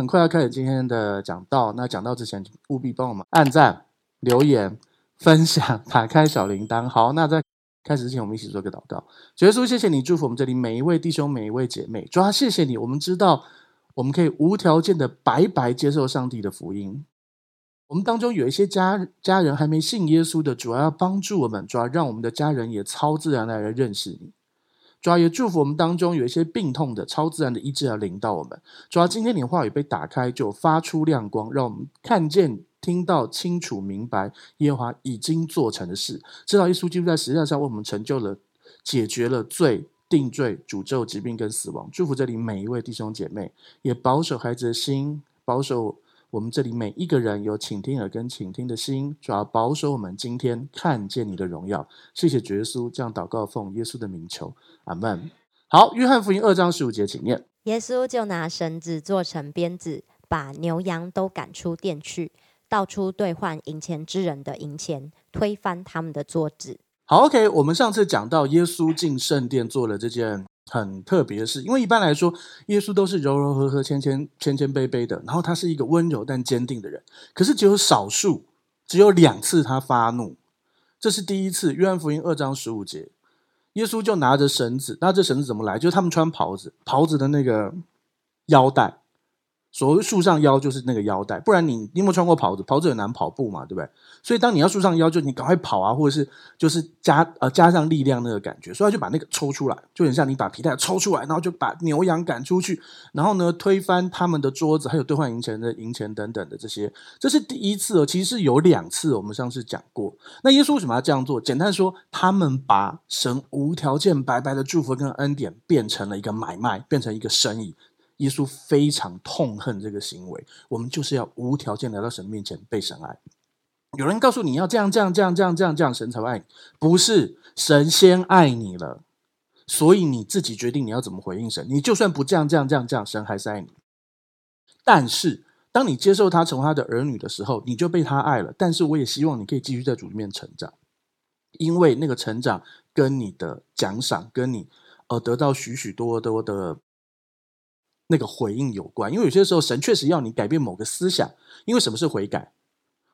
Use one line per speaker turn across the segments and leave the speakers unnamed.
很快要开始今天的讲道。那讲道之前，务必帮我们按赞、留言、分享、打开小铃铛。好，那在开始之前，我们一起做个祷告。耶稣，谢谢你祝福我们这里每一位弟兄、每一位姐妹。主啊，谢谢你，我们知道我们可以无条件的白白接受上帝的福音。我们当中有一些家家人还没信耶稣的，主要要帮助我们，主要让我们的家人也超自然来认识你。主要也祝福我们当中有一些病痛的，超自然的医治要临到我们。主要今天你的话语被打开，就发出亮光，让我们看见、听到、清楚明白耶和华已经做成的事。知道耶稣基督在十字架上为我们成就了、解决了罪、定罪、诅咒、疾病跟死亡。祝福这里每一位弟兄姐妹，也保守孩子的心，保守。我们这里每一个人有倾听耳跟倾听的心，主要保守我们今天看见你的荣耀。谢谢主耶稣，这样祷告奉耶稣的名求，阿门。好，约翰福音二章十五节，请念。
耶稣就拿绳子做成鞭子，把牛羊都赶出店去，到处兑换银钱之人的银钱，推翻他们的桌子。
好，OK，我们上次讲到耶稣进圣殿做了这件。很特别的是，因为一般来说，耶稣都是柔柔和和、谦谦谦谦卑卑的，然后他是一个温柔但坚定的人。可是只有少数，只有两次他发怒，这是第一次。约翰福音二章十五节，耶稣就拿着绳子，那这绳子怎么来？就是他们穿袍子，袍子的那个腰带。所谓束上腰就是那个腰带，不然你你有没有穿过袍子？袍子很难跑步嘛，对不对？所以当你要束上腰，就你赶快跑啊，或者是就是加呃加上力量那个感觉，所以他就把那个抽出来，就很像你把皮带抽出来，然后就把牛羊赶出去，然后呢推翻他们的桌子，还有兑换银钱的银钱等等的这些，这是第一次哦。其实是有两次，我们上次讲过。那耶稣为什么要这样做？简单说，他们把神无条件白白的祝福跟恩典变成了一个买卖，变成一个生意。耶稣非常痛恨这个行为。我们就是要无条件来到神面前被神爱。有人告诉你要这样这样这样这样这样这样，神才会爱你，不是神先爱你了，所以你自己决定你要怎么回应神。你就算不这样这样这样这样，神还是爱你。但是当你接受他成为他的儿女的时候，你就被他爱了。但是我也希望你可以继续在主里面成长，因为那个成长跟你的奖赏，跟你呃得到许许多多的。那个回应有关，因为有些时候神确实要你改变某个思想。因为什么是悔改？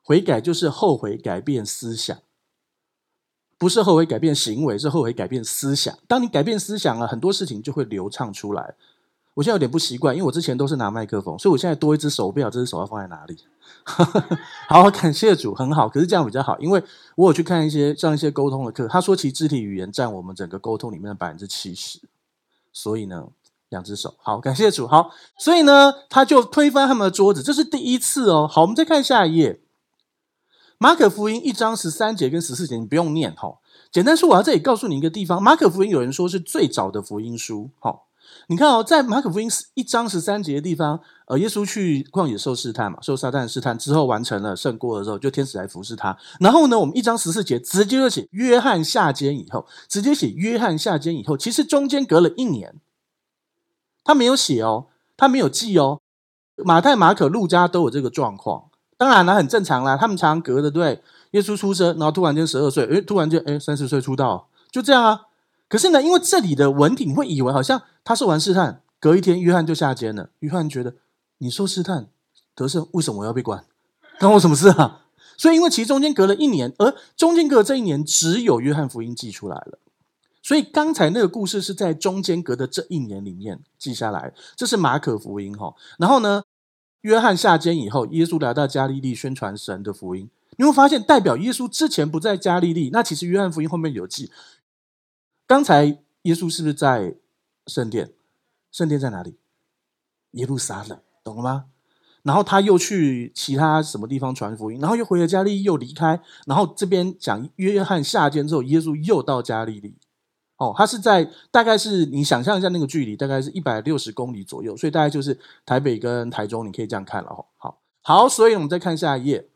悔改就是后悔改变思想，不是后悔改变行为，是后悔改变思想。当你改变思想了，很多事情就会流畅出来。我现在有点不习惯，因为我之前都是拿麦克风，所以我现在多一只手，不晓得这只手要放在哪里。好，感谢主，很好。可是这样比较好，因为我有去看一些上一些沟通的课，他说其实肢体语言占我们整个沟通里面的百分之七十，所以呢。两只手，好，感谢主，好，所以呢，他就推翻他们的桌子，这是第一次哦。好，我们再看下一页，马可福音一章十三节跟十四节，你不用念哈。简单说，我要这里告诉你一个地方，马可福音有人说是最早的福音书。好，你看哦，在马可福音一章十三节的地方，呃，耶稣去旷野受试探嘛，受撒旦试探之后完成了胜过的时候，就天使来服侍他。然后呢，我们一章十四节直接就写约翰下监以后，直接写约翰下监以后，其实中间隔了一年。他没有写哦，他没有记哦。马太、马可、路加都有这个状况，当然了，很正常啦。他们常常隔的，对。耶稣出生，然后突然间十二岁，诶，突然间，诶，三十岁出道，就这样啊。可是呢，因为这里的文体，你会以为好像他受完试探，隔一天约翰就下监了。约翰觉得你受试探得胜，为什么我要被关？关我什么事啊？所以，因为其实中间隔了一年，而中间隔这一年，只有约翰福音记出来了。所以刚才那个故事是在中间隔的这一年里面记下来，这是马可福音哈。然后呢，约翰下监以后，耶稣来到加利利宣传神的福音。你会发现，代表耶稣之前不在加利利，那其实约翰福音后面有记。刚才耶稣是不是在圣殿？圣殿在哪里？耶路撒冷，懂了吗？然后他又去其他什么地方传福音，然后又回了加利利，又离开。然后这边讲约翰下监之后，耶稣又到加利利。哦，它是在大概是你想象一下那个距离，大概是一百六十公里左右，所以大概就是台北跟台中，你可以这样看了。哦，好，好，所以我们再看下一页。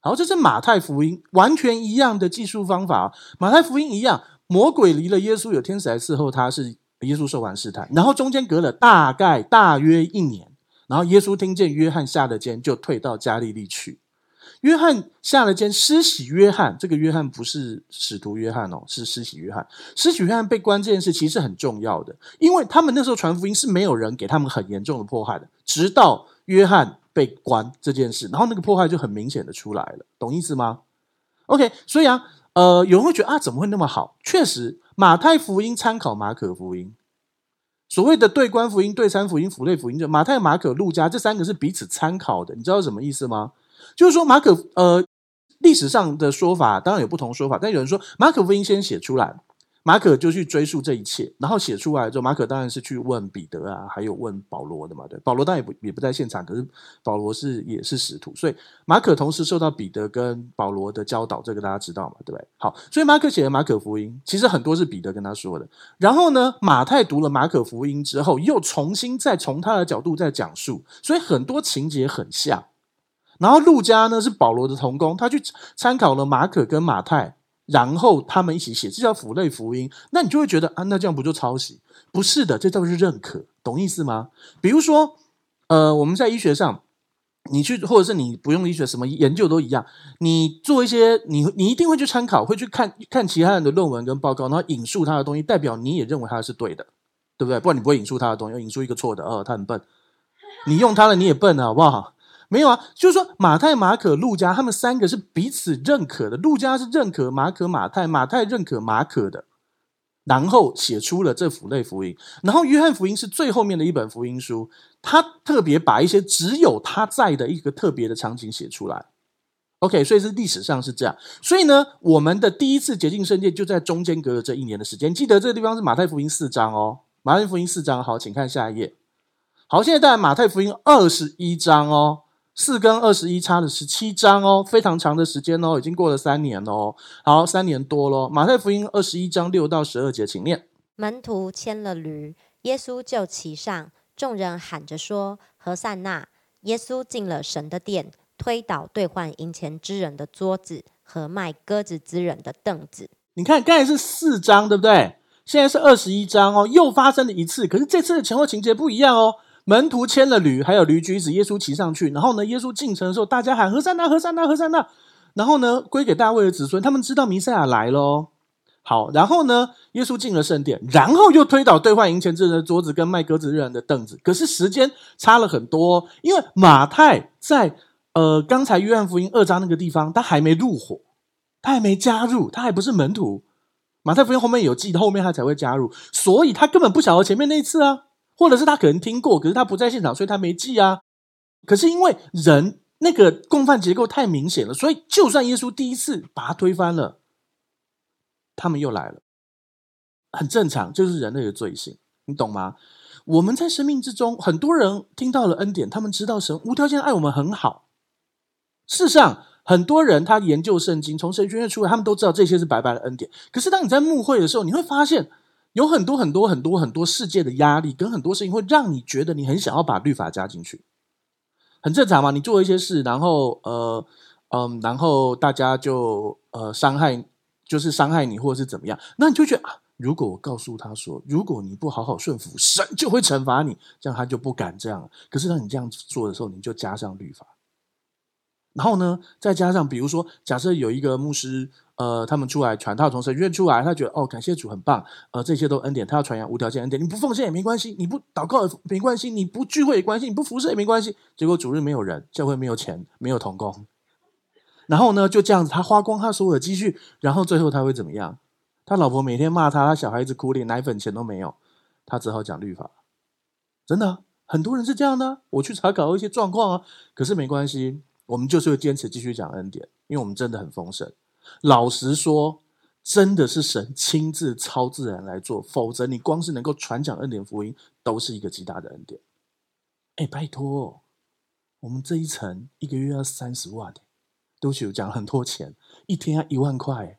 好，这是马太福音，完全一样的技术方法。马太福音一样，魔鬼离了耶稣，有天使来伺候他，是耶稣受完试探，然后中间隔了大概大约一年，然后耶稣听见约翰下了监，就退到加利利去。约翰下了监，施洗约翰，这个约翰不是使徒约翰哦，是施洗约翰。施洗约翰被关这件事其实很重要的，因为他们那时候传福音是没有人给他们很严重的迫害的，直到约翰被关这件事，然后那个迫害就很明显的出来了，懂意思吗？OK，所以啊，呃，有人会觉得啊，怎么会那么好？确实，马太福音参考马可福音，所谓的对观福音、对参福音、符类福音，就马太、马可、路加这三个是彼此参考的，你知道什么意思吗？就是说马可呃。历史上的说法当然有不同说法，但有人说马可福音先写出来，马可就去追溯这一切，然后写出来之后，马可当然是去问彼得啊，还有问保罗的嘛，对，保罗当然也不也不在现场，可是保罗是也是使徒，所以马可同时受到彼得跟保罗的教导，这个大家知道嘛，对不对？好，所以马可写的马可福音，其实很多是彼得跟他说的，然后呢，马太读了马可福音之后，又重新再从他的角度再讲述，所以很多情节很像。然后路加呢是保罗的同工，他去参考了马可跟马太，然后他们一起写，这叫符类福音。那你就会觉得啊，那这样不就抄袭？不是的，这叫是认可，懂意思吗？比如说，呃，我们在医学上，你去或者是你不用医学，什么研究都一样，你做一些，你你一定会去参考，会去看看其他人的论文跟报告，然后引述他的东西，代表你也认为他是对的，对不对？不然你不会引述他的东西，要引述一个错的，哦，他很笨，你用他的你也笨，好不好？没有啊，就是说马太、马可、路加，他们三个是彼此认可的。路加是认可马可、马太，马太认可马可的，然后写出了这符类福音。然后约翰福音是最后面的一本福音书，他特别把一些只有他在的一个特别的场景写出来。OK，所以是历史上是这样。所以呢，我们的第一次洁净圣殿就在中间隔了这一年的时间。记得这个地方是马太福音四章哦，马太福音四章。好，请看下一页。好，现在在马太福音二十一章哦。四跟二十一差了十七章哦，非常长的时间哦，已经过了三年哦。好，三年多咯。马太福音二十一章六到十二节，请念。
门徒牵了驴，耶稣就骑上，众人喊着说：“何塞纳！”耶稣进了神的殿，推倒兑换银钱之人的桌子和卖鸽子之人的凳子。
你看，刚才是四章，对不对？现在是二十一章哦，又发生了一次，可是这次的前后情节不一样哦。门徒牵了驴，还有驴驹子，耶稣骑上去。然后呢，耶稣进城的时候，大家喊和散那，和散那，和散那。然后呢，归给大卫的子孙，他们知道弥赛亚来喽。好，然后呢，耶稣进了圣殿，然后又推倒兑换银钱之人的桌子跟卖鸽子之人的凳子。可是时间差了很多，因为马太在呃刚才约翰福音二章那个地方，他还没入伙，他还没加入，他还不是门徒。马太福音后面有记，后面他才会加入，所以他根本不晓得前面那一次啊。或者是他可能听过，可是他不在现场，所以他没记啊。可是因为人那个共犯结构太明显了，所以就算耶稣第一次把他推翻了，他们又来了，很正常，就是人类的罪性，你懂吗？我们在生命之中，很多人听到了恩典，他们知道神无条件爱我们很好。事实上，很多人他研究圣经，从神学院出来，他们都知道这些是白白的恩典。可是当你在牧会的时候，你会发现。有很多很多很多很多世界的压力跟很多事情会让你觉得你很想要把律法加进去，很正常嘛。你做一些事，然后呃嗯，然后大家就呃伤害，就是伤害你或者是怎么样，那你就觉得啊，如果我告诉他说，如果你不好好顺服，神就会惩罚你，这样他就不敢这样。可是当你这样做的时候，你就加上律法，然后呢，再加上比如说，假设有一个牧师。呃，他们出来传，道从神院出来，他觉得哦，感谢主很棒，呃，这些都恩典，他要传扬无条件恩典。你不奉献也没关系，你不祷告也没关系，你不聚会也没关系，你不服侍也没关系。结果主日没有人，教会没有钱，没有同工，然后呢，就这样子，他花光他所有的积蓄，然后最后他会怎么样？他老婆每天骂他，他小孩子哭，连奶粉钱都没有，他只好讲律法。真的，很多人是这样的。我去查考一些状况啊，可是没关系，我们就是会坚持继续讲恩典，因为我们真的很丰盛。老实说，真的是神亲自超自然来做，否则你光是能够传讲恩典福音，都是一个极大的恩典。哎，拜托，我们这一层一个月要三十万，都是有讲很多钱，一天要一万块。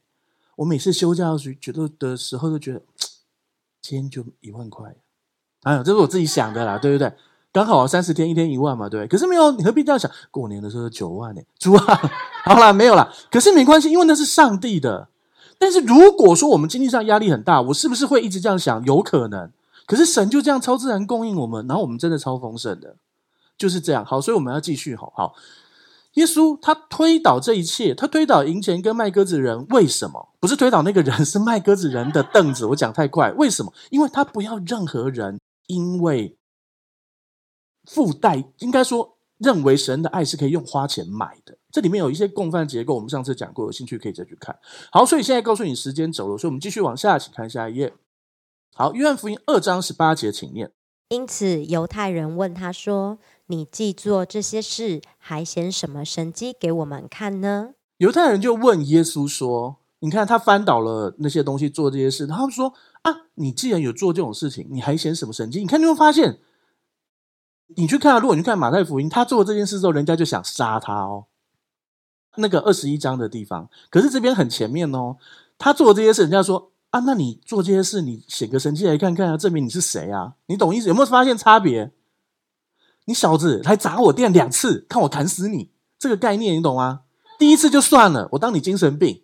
我每次休假时觉得的时候，都觉得 今天就一万块。哎，这是我自己想的啦，对不对？刚好三十天，一天一万嘛，对。可是没有，你何必这样想？过年的时候九万呢，猪啊，好啦，没有啦。可是没关系，因为那是上帝的。但是如果说我们经济上压力很大，我是不是会一直这样想？有可能。可是神就这样超自然供应我们，然后我们真的超丰盛的，就是这样。好，所以我们要继续。好好，耶稣他推倒这一切，他推倒银钱跟卖鸽子人，为什么？不是推倒那个人，是卖鸽子人的凳子。我讲太快，为什么？因为他不要任何人，因为。附带应该说，认为神的爱是可以用花钱买的。这里面有一些共犯结构，我们上次讲过，有兴趣可以再去看。好，所以现在告诉你时间走了，所以我们继续往下，请看下一页。好，约翰福音二章十八节，请念。
因此，犹太人问他说：“你既做这些事，还显什么神迹给我们看呢？”
犹太人就问耶稣说：“你看他翻倒了那些东西，做这些事，他们说啊，你既然有做这种事情，你还显什么神迹？你看，你会发现，你去看，如果你去看马太福音，他做了这件事之后，人家就想杀他哦。那个二十一章的地方，可是这边很前面哦，他做了这些事，人家说。”啊，那你做这些事，你写个神迹来看看啊，证明你是谁啊？你懂意思？有没有发现差别？你小子来砸我店两次，看我砍死你，这个概念你懂吗？第一次就算了，我当你精神病，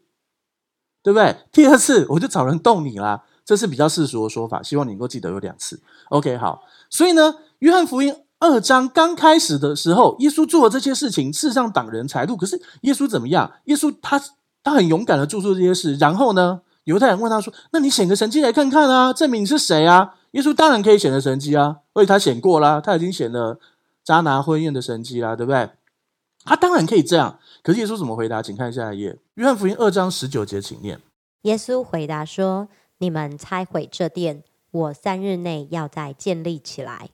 对不对？第二次我就找人动你啦，这是比较世俗的说法，希望你能够记得有两次。OK，好。所以呢，约翰福音二章刚开始的时候，耶稣做了这些事情，刺上挡人财路。可是耶稣怎么样？耶稣他他很勇敢的做出这些事，然后呢？犹太人问他说：“那你显个神迹来看看啊，证明你是谁啊？”耶稣当然可以显个神迹啊，因为他显过啦，他已经显了渣拿婚宴的神迹啦，对不对？他当然可以这样。可是耶稣怎么回答？请看下一页，约翰福音二章十九节，请念。
耶稣回答说：“你们拆毁这殿，我三日内要再建立起来。”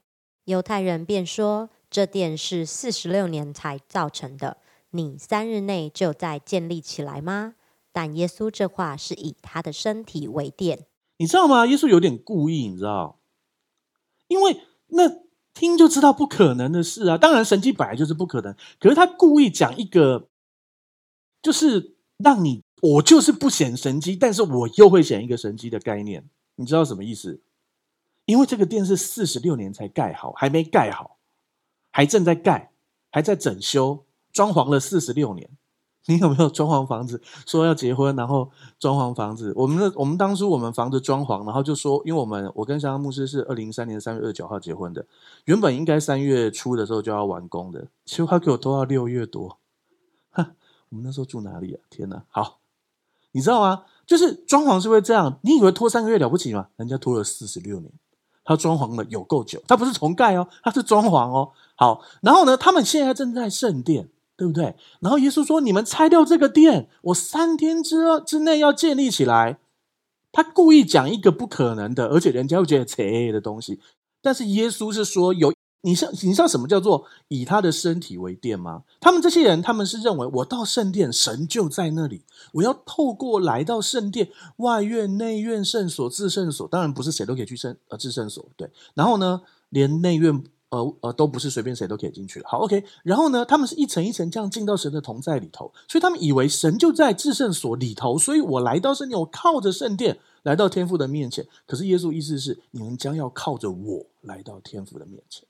犹太人便说：“这殿是四十六年才造成的，你三日内就再建立起来吗？”但耶稣这话是以他的身体为殿，
你知道吗？耶稣有点故意，你知道，因为那听就知道不可能的事啊。当然，神迹本来就是不可能，可是他故意讲一个，就是让你我就是不显神迹，但是我又会显一个神迹的概念。你知道什么意思？因为这个店是四十六年才盖好，还没盖好，还正在盖，还在整修，装潢了四十六年。你有没有 装潢房子？说要结婚，然后装潢房子。我们的我们当初我们房子装潢，然后就说，因为我们我跟香香牧师是二零三年三月二十九号结婚的，原本应该三月初的时候就要完工的，结果他给我拖到六月多。哈，我们那时候住哪里啊？天哪！好，你知道吗？就是装潢是会这样，你以为拖三个月了不起吗？人家拖了四十六年，他装潢的有够久，他不是重盖哦，他是装潢哦。好，然后呢，他们现在正在圣殿。对不对？然后耶稣说：“你们拆掉这个殿，我三天之之内要建立起来。”他故意讲一个不可能的，而且人家会觉得扯的东西。但是耶稣是说有，你像你知道什么叫做以他的身体为殿吗？他们这些人，他们是认为我到圣殿，神就在那里。我要透过来到圣殿外院、内院、圣所、至圣所，当然不是谁都可以去圣呃至圣所。对，然后呢，连内院。呃呃，都不是随便谁都可以进去。好，OK。然后呢，他们是一层一层这样进到神的同在里头，所以他们以为神就在至圣所里头。所以我来到圣殿，我靠着圣殿来到天父的面前。可是耶稣意思是，你们将要靠着我来到天父的面前。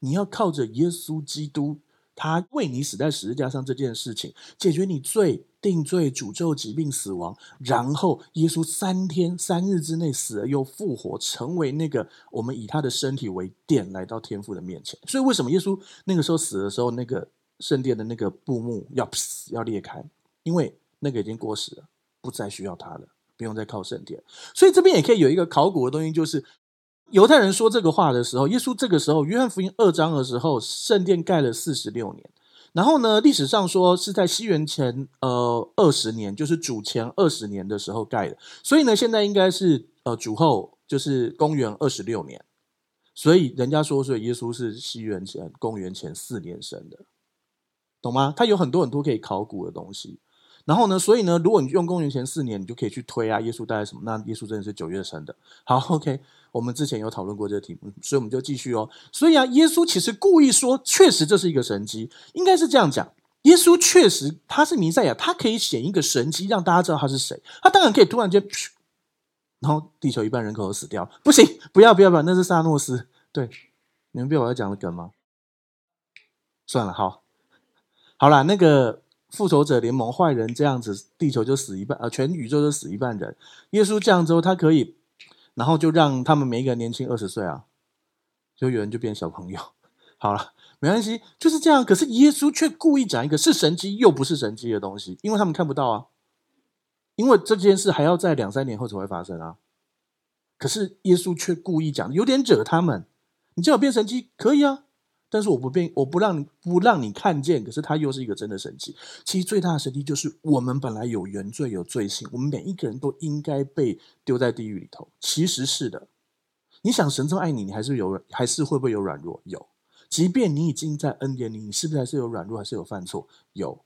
你要靠着耶稣基督。他为你死在十字架上这件事情，解决你罪、定罪、诅咒、疾病、死亡，然后耶稣三天三日之内死而又复活，成为那个我们以他的身体为殿来到天父的面前。所以为什么耶稣那个时候死的时候，那个圣殿的那个布幕要要裂开？因为那个已经过时了，不再需要他了，不用再靠圣殿。所以这边也可以有一个考古的东西，就是。犹太人说这个话的时候，耶稣这个时候，约翰福音二章的时候，圣殿盖了四十六年。然后呢，历史上说是在西元前呃二十年，就是主前二十年的时候盖的。所以呢，现在应该是呃主后，就是公元二十六年。所以人家说，所以耶稣是西元前公元前四年生的，懂吗？他有很多很多可以考古的东西。然后呢，所以呢，如果你用公元前四年，你就可以去推啊，耶稣大概什么？那耶稣真的是九月生的。好，OK。我们之前有讨论过这个题目，所以我们就继续哦。所以啊，耶稣其实故意说，确实这是一个神迹，应该是这样讲。耶稣确实他是弥赛亚，他可以显一个神迹，让大家知道他是谁。他当然可以突然间，然后地球一半人口死掉，不行，不要不要不要，那是萨诺斯。对，你们不要我要讲的梗吗？算了，好，好啦，那个复仇者联盟坏人这样子，地球就死一半，呃，全宇宙就死一半人。耶稣这样之后，他可以。然后就让他们每一个年轻二十岁啊，就有人就变小朋友。好了，没关系，就是这样。可是耶稣却故意讲一个是神迹又不是神迹的东西，因为他们看不到啊。因为这件事还要在两三年后才会发生啊。可是耶稣却故意讲，有点惹他们。你叫我变神迹可以啊，但是我不变，我不让你不让你看见，可是它又是一个真的神迹。其实最大的神迹就是我们本来有原罪有罪性，我们每一个人都应该被丢在地狱里头。其实是的，你想神这么爱你，你还是有还是会不会有软弱？有。即便你已经在恩典里，你是不是还是有软弱，还是有犯错？有。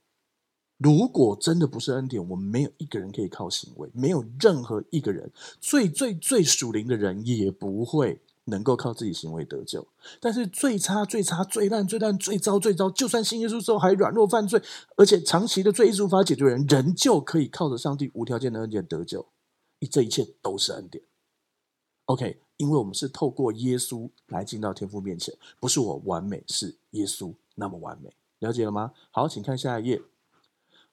如果真的不是恩典，我们没有一个人可以靠行为，没有任何一个人，最最最属灵的人也不会。能够靠自己行为得救，但是最差、最差、最烂、最烂、最糟、最糟，就算信耶稣之后还软弱犯罪，而且长期的罪一直无法解决的人，仍旧可以靠着上帝无条件的恩典得救。这一切都是恩典。OK，因为我们是透过耶稣来进到天父面前，不是我完美，是耶稣那么完美。了解了吗？好，请看下一页。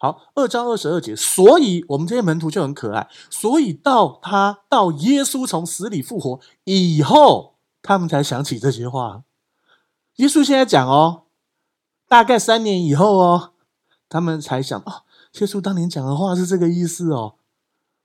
好，二章二十二节，所以我们这些门徒就很可爱。所以到他到耶稣从死里复活以后，他们才想起这些话。耶稣现在讲哦，大概三年以后哦，他们才想哦，耶稣当年讲的话是这个意思哦。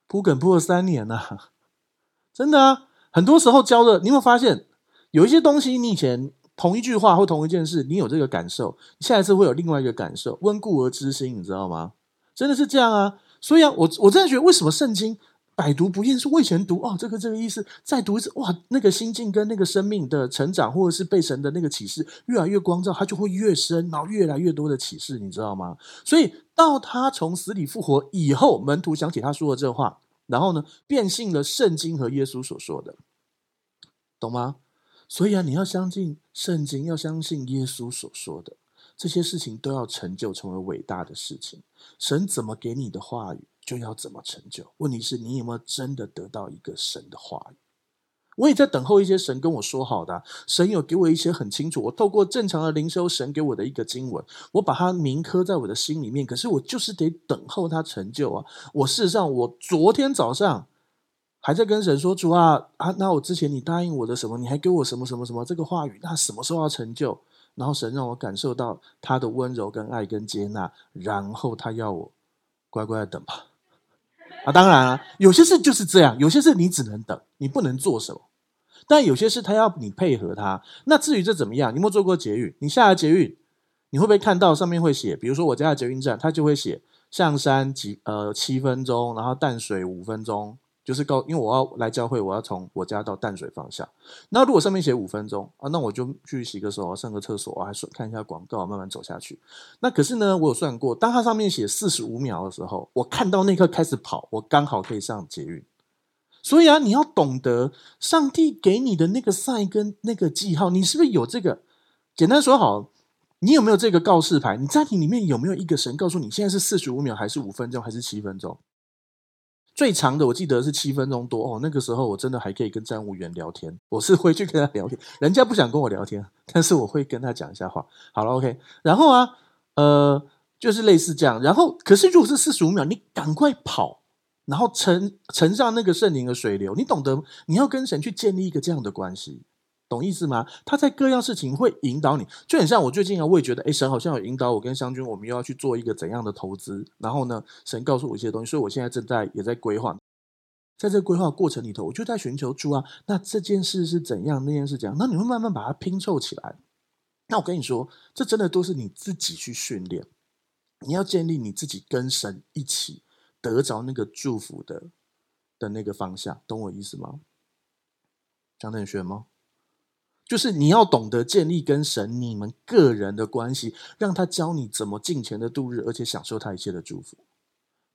铺梗铺了三年呐、啊，真的啊。很多时候教的，你有没有发现有一些东西，你以前同一句话或同一件事，你有这个感受，下一次会有另外一个感受，温故而知新，你知道吗？真的是这样啊，所以啊，我我真的觉得，为什么圣经百读不厌？是我以前读哦，这个这个意思，再读一次，哇，那个心境跟那个生命的成长，或者是被神的那个启示越来越光照，它就会越深，然后越来越多的启示，你知道吗？所以到他从死里复活以后，门徒想起他说的这话，然后呢，变信了圣经和耶稣所说的，懂吗？所以啊，你要相信圣经，要相信耶稣所说的。这些事情都要成就，成为伟大的事情。神怎么给你的话语，就要怎么成就。问题是你有没有真的得到一个神的话语？我也在等候一些神跟我说好的。神有给我一些很清楚，我透过正常的灵修，神给我的一个经文，我把它铭刻在我的心里面。可是我就是得等候它成就啊！我事实上，我昨天早上还在跟神说：“主啊啊，那我之前你答应我的什么？你还给我什么什么什么这个话语？那什么时候要成就？”然后神让我感受到他的温柔跟爱跟接纳，然后他要我乖乖的等吧。啊，当然啊，有些事就是这样，有些事你只能等，你不能做什么。但有些事他要你配合他。那至于这怎么样，你有没有做过捷运？你下了捷运，你会不会看到上面会写？比如说我家的捷运站，他就会写象山几呃七分钟，然后淡水五分钟。就是告，因为我要来教会，我要从我家到淡水方向。那如果上面写五分钟啊，那我就去洗个手，上个厕所，还是看一下广告，慢慢走下去。那可是呢，我有算过，当它上面写四十五秒的时候，我看到那刻开始跑，我刚好可以上捷运。所以啊，你要懂得上帝给你的那个 sign 跟那个记号，你是不是有这个？简单说好，你有没有这个告示牌？你家庭里面有没有一个神告诉你，现在是四十五秒，还是五分钟，还是七分钟？最长的我记得是七分钟多哦，那个时候我真的还可以跟站务员聊天，我是会去跟他聊天，人家不想跟我聊天，但是我会跟他讲一下话。好了，OK，然后啊，呃，就是类似这样，然后可是如果是四十五秒，你赶快跑，然后乘乘上那个圣灵的水流，你懂得你要跟神去建立一个这样的关系。懂意思吗？他在各样事情会引导你，就很像我最近啊，我也觉得，哎，神好像有引导我跟湘军，我们又要去做一个怎样的投资。然后呢，神告诉我一些东西，所以我现在正在也在规划，在这规划过程里头，我就在寻求主啊，那这件事是怎样，那件事怎样？那你会慢慢把它拼凑起来。那我跟你说，这真的都是你自己去训练，你要建立你自己跟神一起得着那个祝福的的那个方向，懂我意思吗？讲得很玄吗？就是你要懂得建立跟神你们个人的关系，让他教你怎么尽情的度日，而且享受他一切的祝福，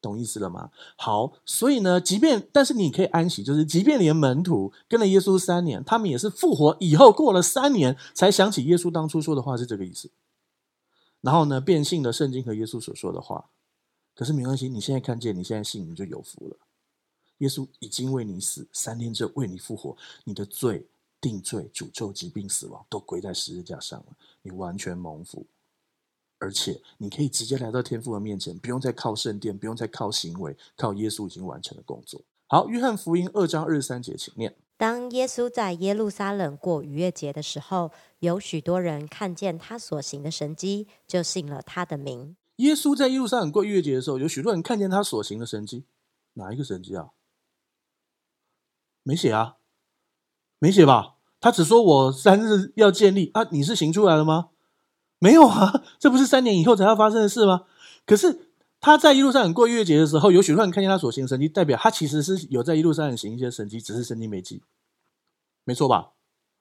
懂意思了吗？好，所以呢，即便但是你可以安息，就是即便连门徒跟了耶稣三年，他们也是复活以后过了三年才想起耶稣当初说的话是这个意思，然后呢，变性的圣经和耶稣所说的话。可是没关系，你现在看见，你现在信，你就有福了。耶稣已经为你死，三天之后为你复活，你的罪。定罪、诅咒、疾病、死亡都归在十字架上了，你完全蒙福，而且你可以直接来到天父的面前，不用再靠圣殿，不用再靠行为，靠耶稣已经完成的工作。好，约翰福音二章二十三节，请念：
当耶稣在耶路撒冷过逾越节的时候，有许多人看见他所行的神迹，就信了他的名。
耶稣在耶路撒冷过逾越节的时候，有许多人看见他所行的神迹，哪一个神迹啊？没写啊。没写吧？他只说我三日要建立啊，你是行出来了吗？没有啊，这不是三年以后才要发生的事吗？可是他在一路上很过逾越节的时候，有许多人看见他所行的神迹，代表他其实是有在一路上很行一些神迹，只是神经没记，没错吧？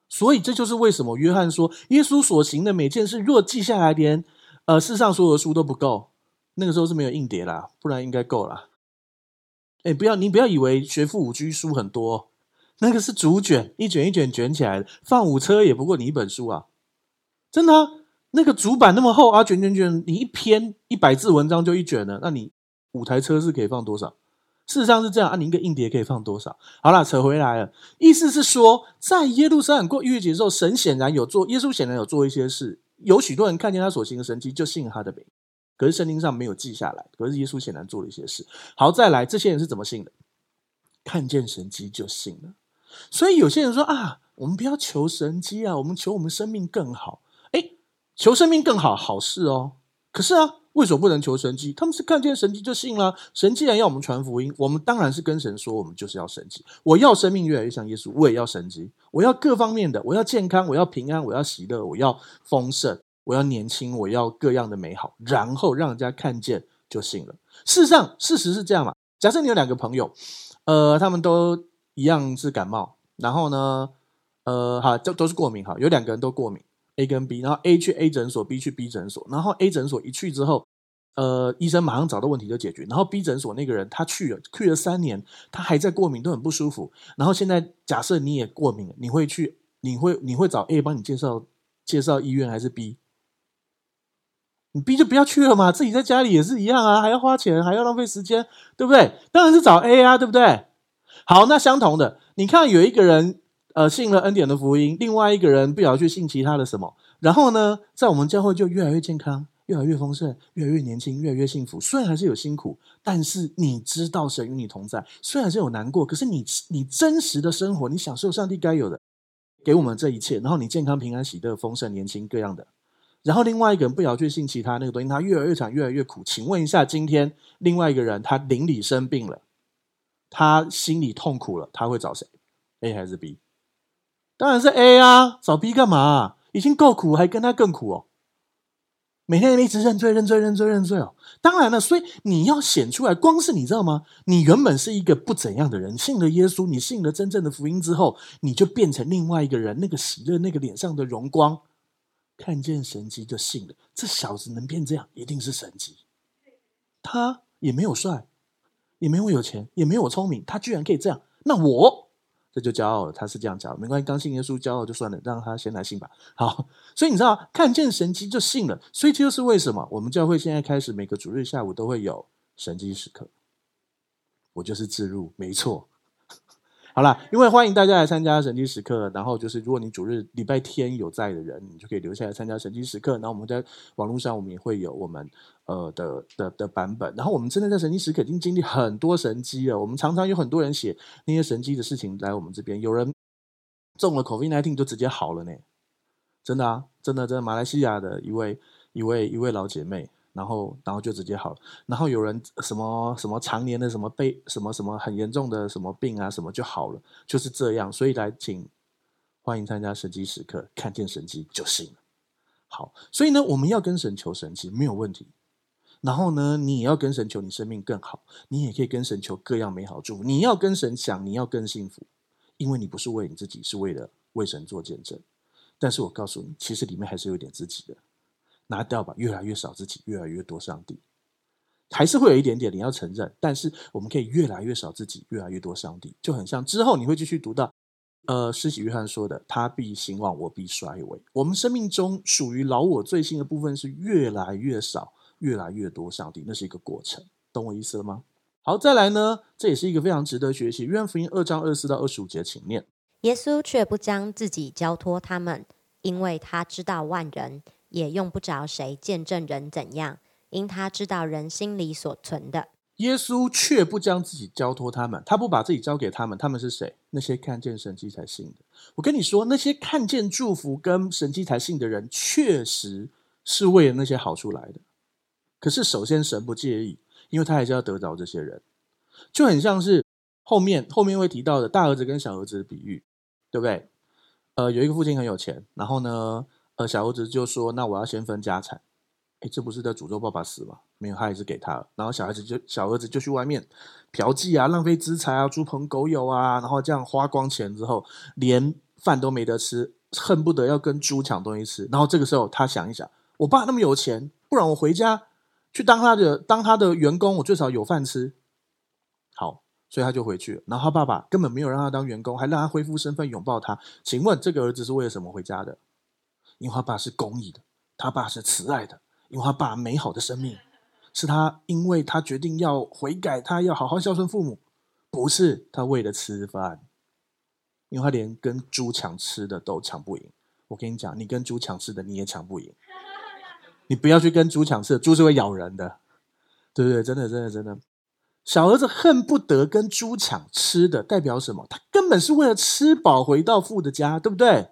所以这就是为什么约翰说，耶稣所行的每件事，若记下来，连呃世上所有的书都不够。那个时候是没有硬碟啦，不然应该够了。哎，不要你不要以为学富五居书很多，那个是竹卷，一卷一卷卷起来的，放五车也不过你一本书啊，真的啊。那个主板那么厚啊，卷卷卷，你一篇一百字文章就一卷了，那你五台车是可以放多少？事实上是这样啊，你一个硬碟可以放多少？好了，扯回来了，意思是说，在耶路撒冷过逾越节的时候，神显然有做，耶稣显然有做一些事，有许多人看见他所行的神迹，就信他的名。可是圣经上没有记下来，可是耶稣显然做了一些事。好，再来，这些人是怎么信的？看见神迹就信了。所以有些人说啊，我们不要求神迹啊，我们求我们生命更好。求生命更好，好事哦。可是啊，为什么不能求神迹？他们是看见神迹就信了。神既然要我们传福音，我们当然是跟神说，我们就是要神迹。我要生命越来越像耶稣，我也要神迹。我要各方面的，我要健康，我要平安，我要喜乐，我要丰盛，我要年轻，我要各样的美好，然后让人家看见就信了。事实上，事实是这样嘛？假设你有两个朋友，呃，他们都一样是感冒，然后呢，呃，好，这都是过敏，哈，有两个人都过敏。A 跟 B，然后 A 去 A 诊所，B 去 B 诊所，然后 A 诊所一去之后，呃，医生马上找到问题就解决。然后 B 诊所那个人他去了，去了三年，他还在过敏，都很不舒服。然后现在假设你也过敏，你会去，你会你会找 A 帮你介绍介绍医院还是 B？你 B 就不要去了嘛，自己在家里也是一样啊，还要花钱，还要浪费时间，对不对？当然是找 A 啊，对不对？好，那相同的，你看有一个人。呃，信了恩典的福音，另外一个人不晓得去信其他的什么，然后呢，在我们教会就越来越健康，越来越丰盛，越来越年轻，越来越幸福。虽然还是有辛苦，但是你知道神与你同在。虽然是有难过，可是你你真实的生活，你享受上帝该有的，给我们这一切，然后你健康、平安、喜乐、丰盛、年轻各样的。然后另外一个人不晓得去信其他那个东西，他越来越惨，越来越苦。请问一下，今天另外一个人他邻里生病了，他心里痛苦了，他会找谁？A 还是 B？当然是 A 啊，找 B 干嘛？已经够苦，还跟他更苦哦。每天一直认罪、认罪、认罪、认罪哦。当然了，所以你要显出来，光是你知道吗？你原本是一个不怎样的人，信了耶稣，你信了真正的福音之后，你就变成另外一个人。那个喜乐，那个脸上的荣光，看见神迹就信了。这小子能变这样，一定是神迹。他也没有帅，也没有有钱，也没我聪明，他居然可以这样。那我。这就骄傲了，他是这样讲，没关系，刚信耶稣骄傲就算了，让他先来信吧。好，所以你知道，看见神机就信了，所以这就是为什么我们教会现在开始每个主日下午都会有神机时刻。我就是自入，没错。好了，因为欢迎大家来参加神机时刻，然后就是如果你主日礼拜天有在的人，你就可以留下来参加神机时刻。然后我们在网络上，我们也会有我们呃的的的版本。然后我们真的在神迹时刻已经历很多神迹了。我们常常有很多人写那些神迹的事情来我们这边，有人中了 COVID-19 就直接好了呢，真的啊，真的，真的，马来西亚的一位一位一位老姐妹。然后，然后就直接好了。然后有人什么什么常年的什么被什么什么很严重的什么病啊，什么就好了，就是这样。所以来，请欢迎参加神机时刻，看见神迹就行了。好，所以呢，我们要跟神求神迹没有问题。然后呢，你也要跟神求你生命更好，你也可以跟神求各样美好祝福。你要跟神讲，你要更幸福，因为你不是为你自己，是为了为神做见证。但是我告诉你，其实里面还是有点自己的。拿掉吧，越来越少自己，越来越多上帝，还是会有一点点，你要承认。但是我们可以越来越少自己，越来越多上帝，就很像之后你会继续读到，呃，施洗约翰说的：“他必兴旺，我必衰微。”我们生命中属于老我最新的部分是越来越少，越来越多上帝，那是一个过程，懂我意思了吗？好，再来呢，这也是一个非常值得学习。约翰福音二章二十四到二十五节，请念：
耶稣却不将自己交托他们，因为他知道万人。也用不着谁见证人怎样，因他知道人心里所存的。
耶稣却不将自己交托他们，他不把自己交给他们。他们是谁？那些看见神迹才信的。我跟你说，那些看见祝福跟神迹才信的人，确实是为了那些好处来的。可是，首先神不介意，因为他还是要得着这些人，就很像是后面后面会提到的大儿子跟小儿子的比喻，对不对？呃，有一个父亲很有钱，然后呢，呃，小儿子就说：“那我要先分家产。”哎，这不是在诅咒爸爸死吗？没有，他还是给他了。然后小孩子就小儿子就去外面嫖妓啊，浪费资财啊，猪朋狗友啊，然后这样花光钱之后，连饭都没得吃，恨不得要跟猪抢东西吃。然后这个时候他想一想，我爸那么有钱，不然我回家去当他的当他的员工，我最少有饭吃。好，所以他就回去了。然后他爸爸根本没有让他当员工，还让他恢复身份，拥抱他。请问这个儿子是为了什么回家的？因为他爸是公益的，他爸是慈爱的。因为他爸美好的生命，是他因为他决定要悔改，他要好好孝顺父母，不是他为了吃饭，因为他连跟猪抢吃的都抢不赢。我跟你讲，你跟猪抢吃的你也抢不赢，你不要去跟猪抢吃，猪是会咬人的，对不对？真的，真的，真的，小儿子恨不得跟猪抢吃的，代表什么？他根本是为了吃饱回到父的家，对不对？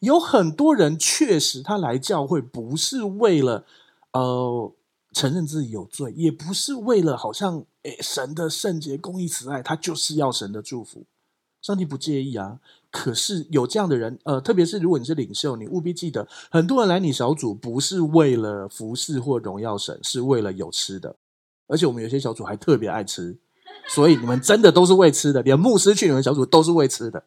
有很多人确实，他来教会不是为了，呃，承认自己有罪，也不是为了好像，诶，神的圣洁、公义、慈爱，他就是要神的祝福，上帝不介意啊。可是有这样的人，呃，特别是如果你是领袖，你务必记得，很多人来你小组不是为了服侍或荣耀神，是为了有吃的。而且我们有些小组还特别爱吃，所以你们真的都是为吃的，连牧师去你们小组都是为吃的。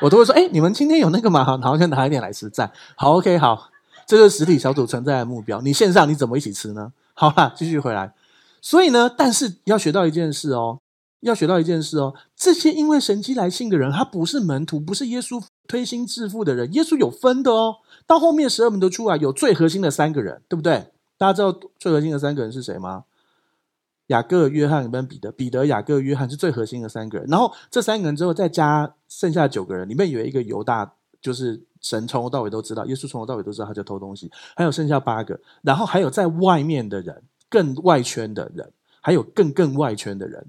我都会说，哎，你们今天有那个吗？好，好，先拿一点来吃，赞。好，OK，好，这个实体小组存在的目标。你线上你怎么一起吃呢？好啦，继续回来。所以呢，但是要学到一件事哦，要学到一件事哦。这些因为神迹来信的人，他不是门徒，不是耶稣推心置腹的人。耶稣有分的哦。到后面十二门徒出来，有最核心的三个人，对不对？大家知道最核心的三个人是谁吗？雅各、约翰跟彼得，彼得、雅各、约翰是最核心的三个人。然后这三个人之后再加剩下九个人，里面有一个犹大，就是神从头到尾都知道，耶稣从头到尾都知道他就偷东西。还有剩下八个，然后还有在外面的人，更外圈的人，还有更更外圈的人，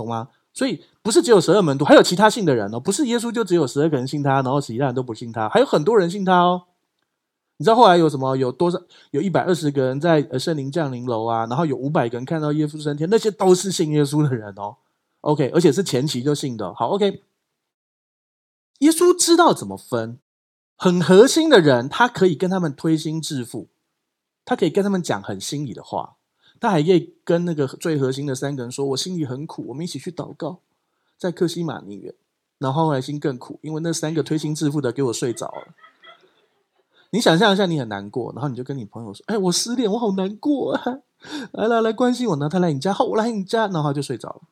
懂吗？所以不是只有十二门徒，还有其他信的人哦，不是耶稣就只有十二个人信他，然后其他人都不信他，还有很多人信他哦。你知道后来有什么？有多少？有一百二十个人在圣灵降临楼啊，然后有五百个人看到耶稣升天，那些都是信耶稣的人哦。OK，而且是前期就信的。好，OK。耶稣知道怎么分，很核心的人，他可以跟他们推心置腹，他可以跟他们讲很心里的话，他还可以跟那个最核心的三个人说：“我心里很苦，我们一起去祷告，在克西马尼园。”然后后来心更苦，因为那三个推心置腹的给我睡着了。你想象一下，你很难过，然后你就跟你朋友说：“哎，我失恋，我好难过啊！来来来，关心我。”然后他来你家，好，我来你家，然后他就睡着了。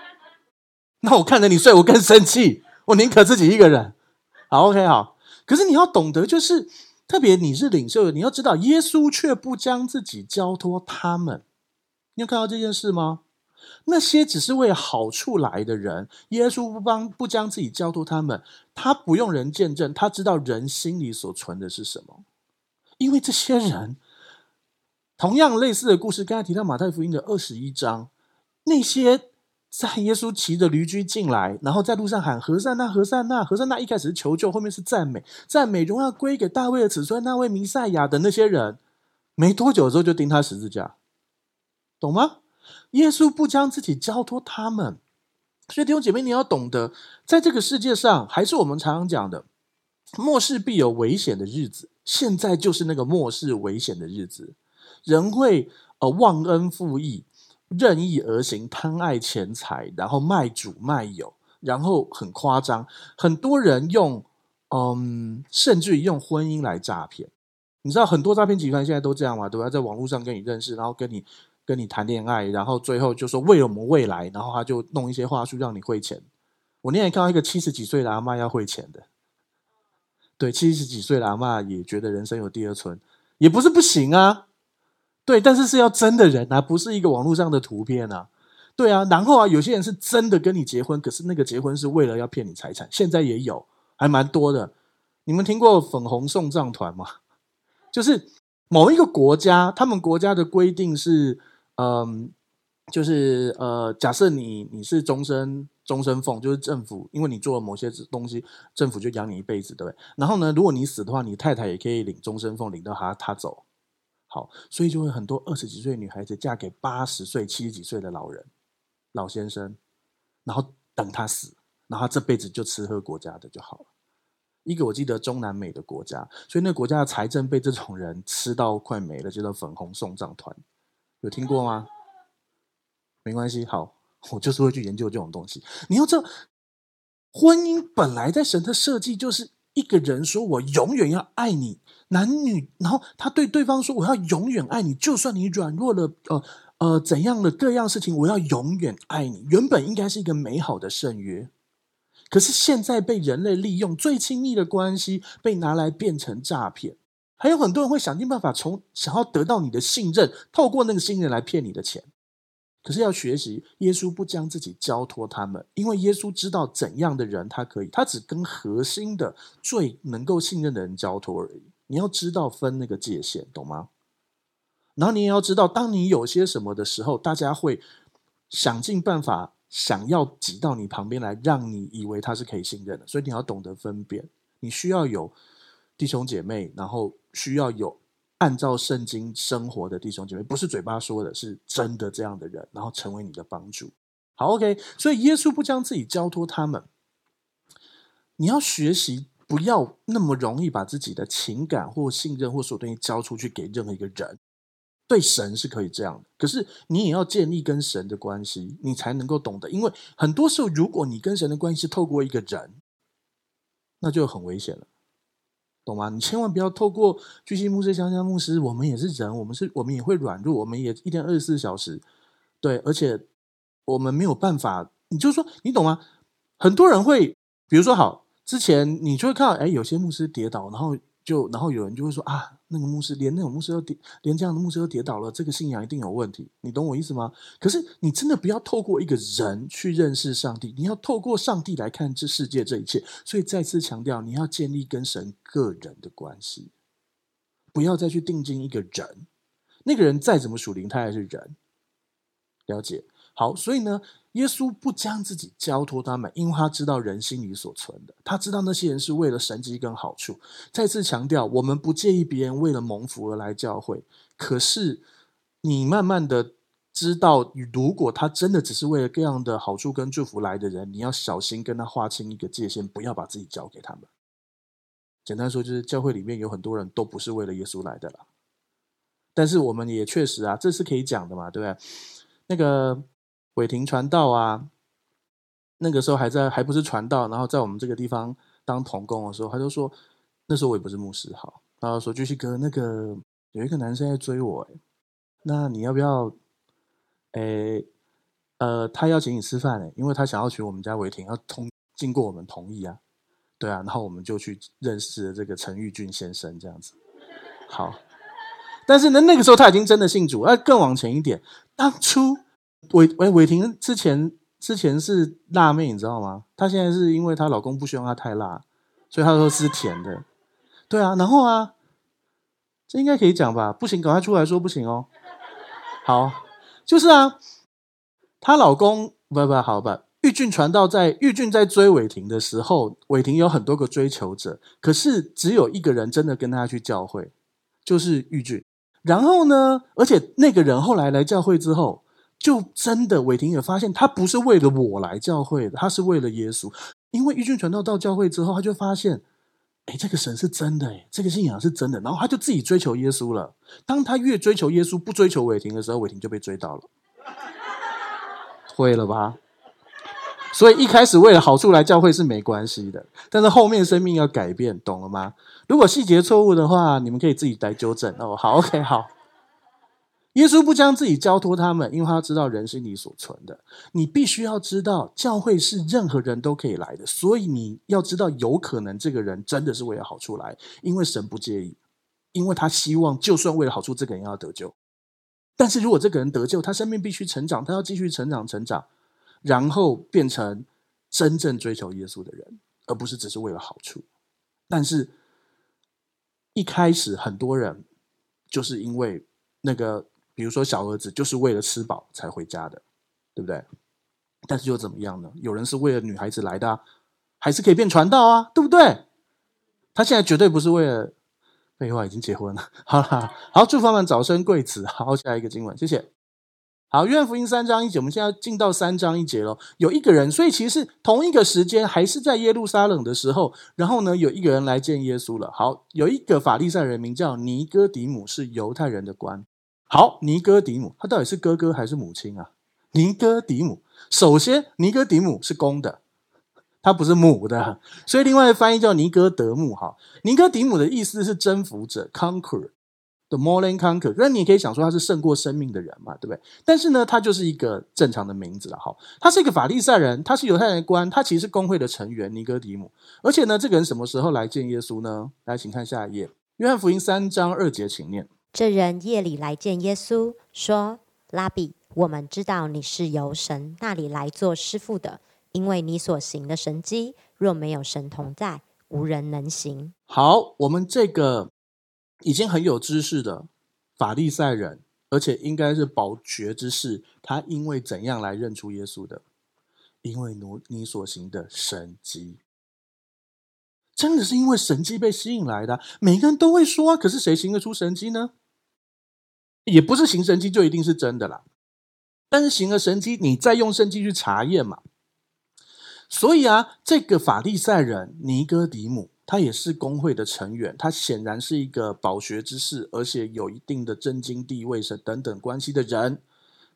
那我看着你睡，我更生气，我宁可自己一个人。好，OK，好。可是你要懂得，就是特别你是领袖，你要知道，耶稣却不将自己交托他们。你有看到这件事吗？那些只是为好处来的人，耶稣不帮不将自己交托他们，他不用人见证，他知道人心里所存的是什么。因为这些人，同样类似的故事，刚才提到马太福音的二十一章，那些在耶稣骑着驴驹进来，然后在路上喊和善那和善那和善那，一开始是求救，后面是赞美，赞美荣耀归给大卫的子孙，那位弥赛亚的那些人，没多久之后就钉他十字架，懂吗？耶稣不将自己交托他们，所以弟兄姐妹，你要懂得，在这个世界上，还是我们常常讲的，末世必有危险的日子。现在就是那个末世危险的日子，人会呃忘恩负义、任意而行、贪爱钱财，然后卖主卖友，然后很夸张，很多人用嗯，甚至于用婚姻来诈骗。你知道很多诈骗集团现在都这样嘛？对吧？在网络上跟你认识，然后跟你。跟你谈恋爱，然后最后就说为了我们未来，然后他就弄一些话术让你汇钱。我那天看到一个七十几岁的阿嬷要汇钱的，对，七十几岁的阿嬷也觉得人生有第二春，也不是不行啊，对，但是是要真的人啊，不是一个网络上的图片啊，对啊，然后啊，有些人是真的跟你结婚，可是那个结婚是为了要骗你财产，现在也有，还蛮多的。你们听过粉红送葬团吗？就是某一个国家，他们国家的规定是。嗯，就是呃，假设你你是终身终身俸，就是政府，因为你做了某些东西，政府就养你一辈子，对不对？然后呢，如果你死的话，你太太也可以领终身俸，领到他他走。好，所以就会很多二十几岁女孩子嫁给八十岁、七十几岁的老人、老先生，然后等他死，然后这辈子就吃喝国家的就好了。一个我记得中南美的国家，所以那个国家的财政被这种人吃到快没了，叫做粉红送葬团，有听过吗？没关系，好，我就是会去研究这种东西。你要知道，婚姻本来在神的设计就是一个人说我永远要爱你，男女，然后他对对方说我要永远爱你，就算你软弱了，呃呃怎样的各样事情，我要永远爱你。原本应该是一个美好的圣约。可是现在被人类利用，最亲密的关系被拿来变成诈骗，还有很多人会想尽办法从想要得到你的信任，透过那个信任来骗你的钱。可是要学习，耶稣不将自己交托他们，因为耶稣知道怎样的人他可以，他只跟核心的最能够信任的人交托而已。你要知道分那个界限，懂吗？然后你也要知道，当你有些什么的时候，大家会想尽办法。想要挤到你旁边来，让你以为他是可以信任的，所以你要懂得分辨。你需要有弟兄姐妹，然后需要有按照圣经生活的弟兄姐妹，不是嘴巴说的，是真的这样的人，然后成为你的帮助。好，OK。所以耶稣不将自己交托他们，你要学习不要那么容易把自己的情感或信任或所有东西交出去给任何一个人。对神是可以这样的，可是你也要建立跟神的关系，你才能够懂得。因为很多时候，如果你跟神的关系是透过一个人，那就很危险了，懂吗？你千万不要透过巨星牧师、香香牧师，我们也是人，我们是，我们也会软弱，我们也一天二十四小时，对，而且我们没有办法。你就说，你懂吗？很多人会，比如说，好，之前你就会看到，哎，有些牧师跌倒，然后。就然后有人就会说啊，那个牧师连那种牧师都跌，连这样的牧师都跌倒了，这个信仰一定有问题。你懂我意思吗？可是你真的不要透过一个人去认识上帝，你要透过上帝来看这世界这一切。所以再次强调，你要建立跟神个人的关系，不要再去定睛一个人。那个人再怎么属灵，他还是人。了解？好，所以呢。耶稣不将自己交托他们，因为他知道人心里所存的，他知道那些人是为了神迹跟好处。再次强调，我们不介意别人为了蒙福而来教会，可是你慢慢的知道，如果他真的只是为了各样的好处跟祝福来的人，你要小心跟他划清一个界限，不要把自己交给他们。简单说，就是教会里面有很多人都不是为了耶稣来的啦。但是我们也确实啊，这是可以讲的嘛，对不对？那个。伟霆传道啊，那个时候还在，还不是传道，然后在我们这个地方当童工的时候，他就说，那时候我也不是牧师，好，然后说巨熙哥，那个有一个男生在追我，哎，那你要不要？哎，呃，他邀请你吃饭，哎，因为他想要娶我们家伟霆，要通经过我们同意啊，对啊，然后我们就去认识了这个陈玉俊先生，这样子，好，但是呢，那个时候他已经真的信主，那更往前一点，当初。伟伟伟霆之前之前是辣妹，你知道吗？她现在是因为她老公不希望她太辣，所以她说吃甜的。对啊，然后啊，这应该可以讲吧？不行，赶快出来说不行哦。好，就是啊，她老公不不好吧？玉俊传道在玉俊在追伟霆的时候，伟霆有很多个追求者，可是只有一个人真的跟他去教会，就是玉俊。然后呢，而且那个人后来来教会之后。就真的，伟霆也发现他不是为了我来教会的，他是为了耶稣。因为玉俊传道到教会之后，他就发现，哎，这个神是真的，哎，这个信仰是真的。然后他就自己追求耶稣了。当他越追求耶稣，不追求伟霆的时候，伟霆就被追到了，会了吧？所以一开始为了好处来教会是没关系的，但是后面生命要改变，懂了吗？如果细节错误的话，你们可以自己来纠正哦。好，OK，好。耶稣不将自己交托他们，因为他知道人是你所存的。你必须要知道，教会是任何人都可以来的，所以你要知道，有可能这个人真的是为了好处来，因为神不介意，因为他希望，就算为了好处，这个人要得救。但是如果这个人得救，他生命必须成长，他要继续成长，成长，然后变成真正追求耶稣的人，而不是只是为了好处。但是，一开始很多人就是因为那个。比如说，小儿子就是为了吃饱才回家的，对不对？但是又怎么样呢？有人是为了女孩子来的啊，还是可以变传道啊，对不对？他现在绝对不是为了废话，已经结婚了。好了，好，祝福他们早生贵子。好，下一个经文，谢谢。好，约翰福音三章一节，我们现在进到三章一节了。有一个人，所以其实同一个时间，还是在耶路撒冷的时候，然后呢，有一个人来见耶稣了。好，有一个法利赛人名叫尼哥底母，是犹太人的官。好，尼哥底母，他到底是哥哥还是母亲啊？尼哥底母，首先尼哥底母是公的，他不是母的，所以另外翻译叫尼哥德慕。哈，尼哥底母的意思是征服者 （conqueror）。The more than conqueror 那你也可以想说他是胜过生命的人嘛，对不对？但是呢，他就是一个正常的名字了哈。他是一个法利赛人，他是犹太人的官，他其实是公会的成员尼哥底母。而且呢，这个人什么时候来见耶稣呢？来，请看下一页，约翰福音三章二节，请念。
这人夜里来见耶稣，说：“拉比，我们知道你是由神那里来做师傅的，因为你所行的神迹，若没有神同在，无人能行。”
好，我们这个。已经很有知识的法利赛人，而且应该是饱学之士，他因为怎样来认出耶稣的？因为你你所行的神迹，真的是因为神迹被吸引来的。每个人都会说，可是谁行得出神迹呢？也不是行神迹就一定是真的啦。但是行了神迹，你再用圣经去查验嘛。所以啊，这个法利赛人尼哥底母。他也是公会的成员，他显然是一个饱学之士，而且有一定的政经地位是等等关系的人。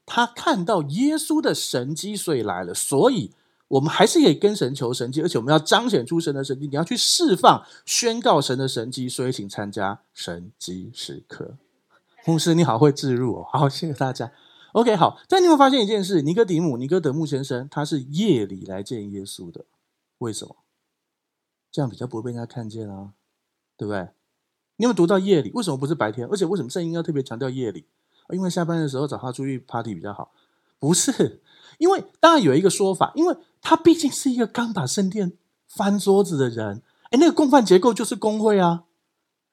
他看到耶稣的神迹，所以来了。所以，我们还是可以跟神求神迹，而且我们要彰显出神的神迹。你要去释放、宣告神的神迹，所以请参加神迹时刻。牧师你好，会置入哦，好，谢谢大家。OK，好。但你会发现一件事：尼哥底母、尼哥德慕先生，他是夜里来见耶稣的，为什么？这样比较不会被人家看见啊，对不对？你有没有读到夜里？为什么不是白天？而且为什么圣经要特别强调夜里？因为下班的时候找他出去 party 比较好。不是，因为当然有一个说法，因为他毕竟是一个刚把圣殿翻桌子的人。哎，那个共犯结构就是工会啊，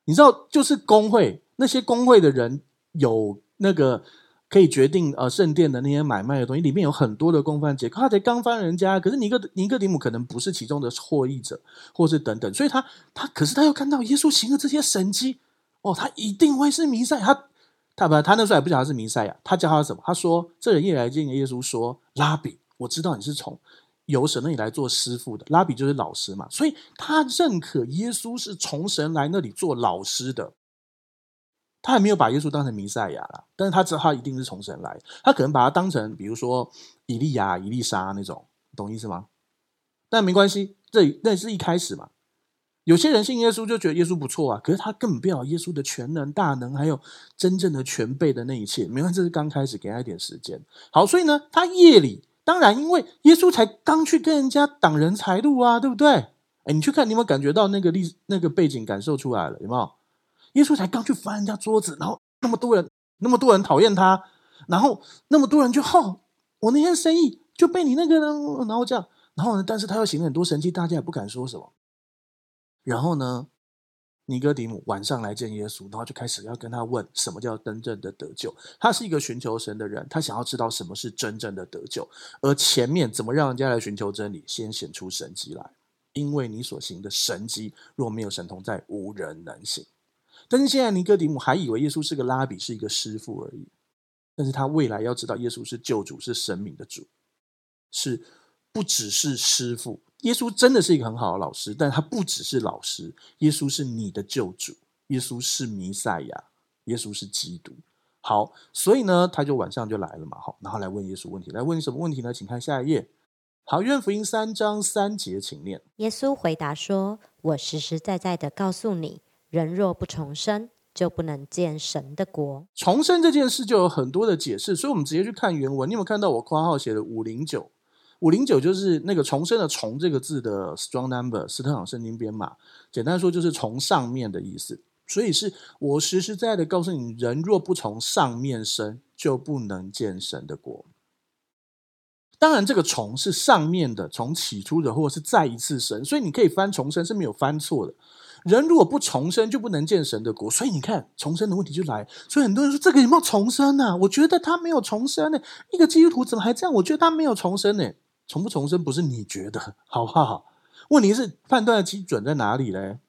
你知道，就是工会，那些工会的人有那个。可以决定呃圣殿的那些买卖的东西，里面有很多的共犯结构，他才刚翻人家，可是尼克尼哥底母可能不是其中的获益者，或是等等，所以他他可是他又看到耶稣行了这些神迹，哦，他一定会是弥赛，他他不他那时候还不晓得他是弥赛亚，他叫他什么？他说这人夜来见耶稣说，拉比，我知道你是从由神那里来做师傅的，拉比就是老师嘛，所以他认可耶稣是从神来那里做老师的。他还没有把耶稣当成弥赛亚啦，但是他知道他一定是从神来，他可能把他当成比如说以利亚、以利沙那种，懂意思吗？但没关系，这那是一开始嘛。有些人信耶稣就觉得耶稣不错啊，可是他根本不晓耶稣的全能、大能，还有真正的全备的那一切。没关系，这是刚开始，给他一点时间。好，所以呢，他夜里当然因为耶稣才刚去跟人家挡人财路啊，对不对？哎，你去看，你有没有感觉到那个历那个背景感受出来了？有没有？耶稣才刚去翻人家桌子，然后那么多人，那么多人讨厌他，然后那么多人就吼、我那天生意就被你那个人，然后这样，然后呢，但是他又行了很多神迹，大家也不敢说什么。然后呢，尼哥底母晚上来见耶稣，然后就开始要跟他问什么叫真正的得救。他是一个寻求神的人，他想要知道什么是真正的得救。而前面怎么让人家来寻求真理，先显出神迹来，因为你所行的神迹，若没有神同在，无人能行。但是现在尼哥底母还以为耶稣是个拉比，是一个师傅而已。但是他未来要知道，耶稣是救主，是神明的主，是不只是师傅。耶稣真的是一个很好的老师，但他不只是老师。耶稣是你的救主，耶稣是弥赛亚，耶稣是基督。好，所以呢，他就晚上就来了嘛，好，然后来问耶稣问题，来问你什么问题呢？请看下一页。好，约翰福音三章三节，请念。
耶稣回答说：“我实实在在的告诉你。”人若不重生，就不能见神的国。
重生这件事就有很多的解释，所以我们直接去看原文。你有没有看到我括号写的五零九？五零九就是那个重生的“重”这个字的 strong number，斯特朗圣经编码。简单说就是从上面的意思。所以是我实实在在的告诉你，人若不从上面生，就不能见神的国。当然，这个“重”是上面的，从起初的，或者是再一次生，所以你可以翻重生是没有翻错的。人如果不重生，就不能见神的国。所以你看，重生的问题就来。所以很多人说，这个有没有重生呢？我觉得他没有重生呢。一个基督徒怎么还这样？我觉得他没有重生呢。重不重生不是你觉得，好不好？问题是判断的基准在哪里嘞？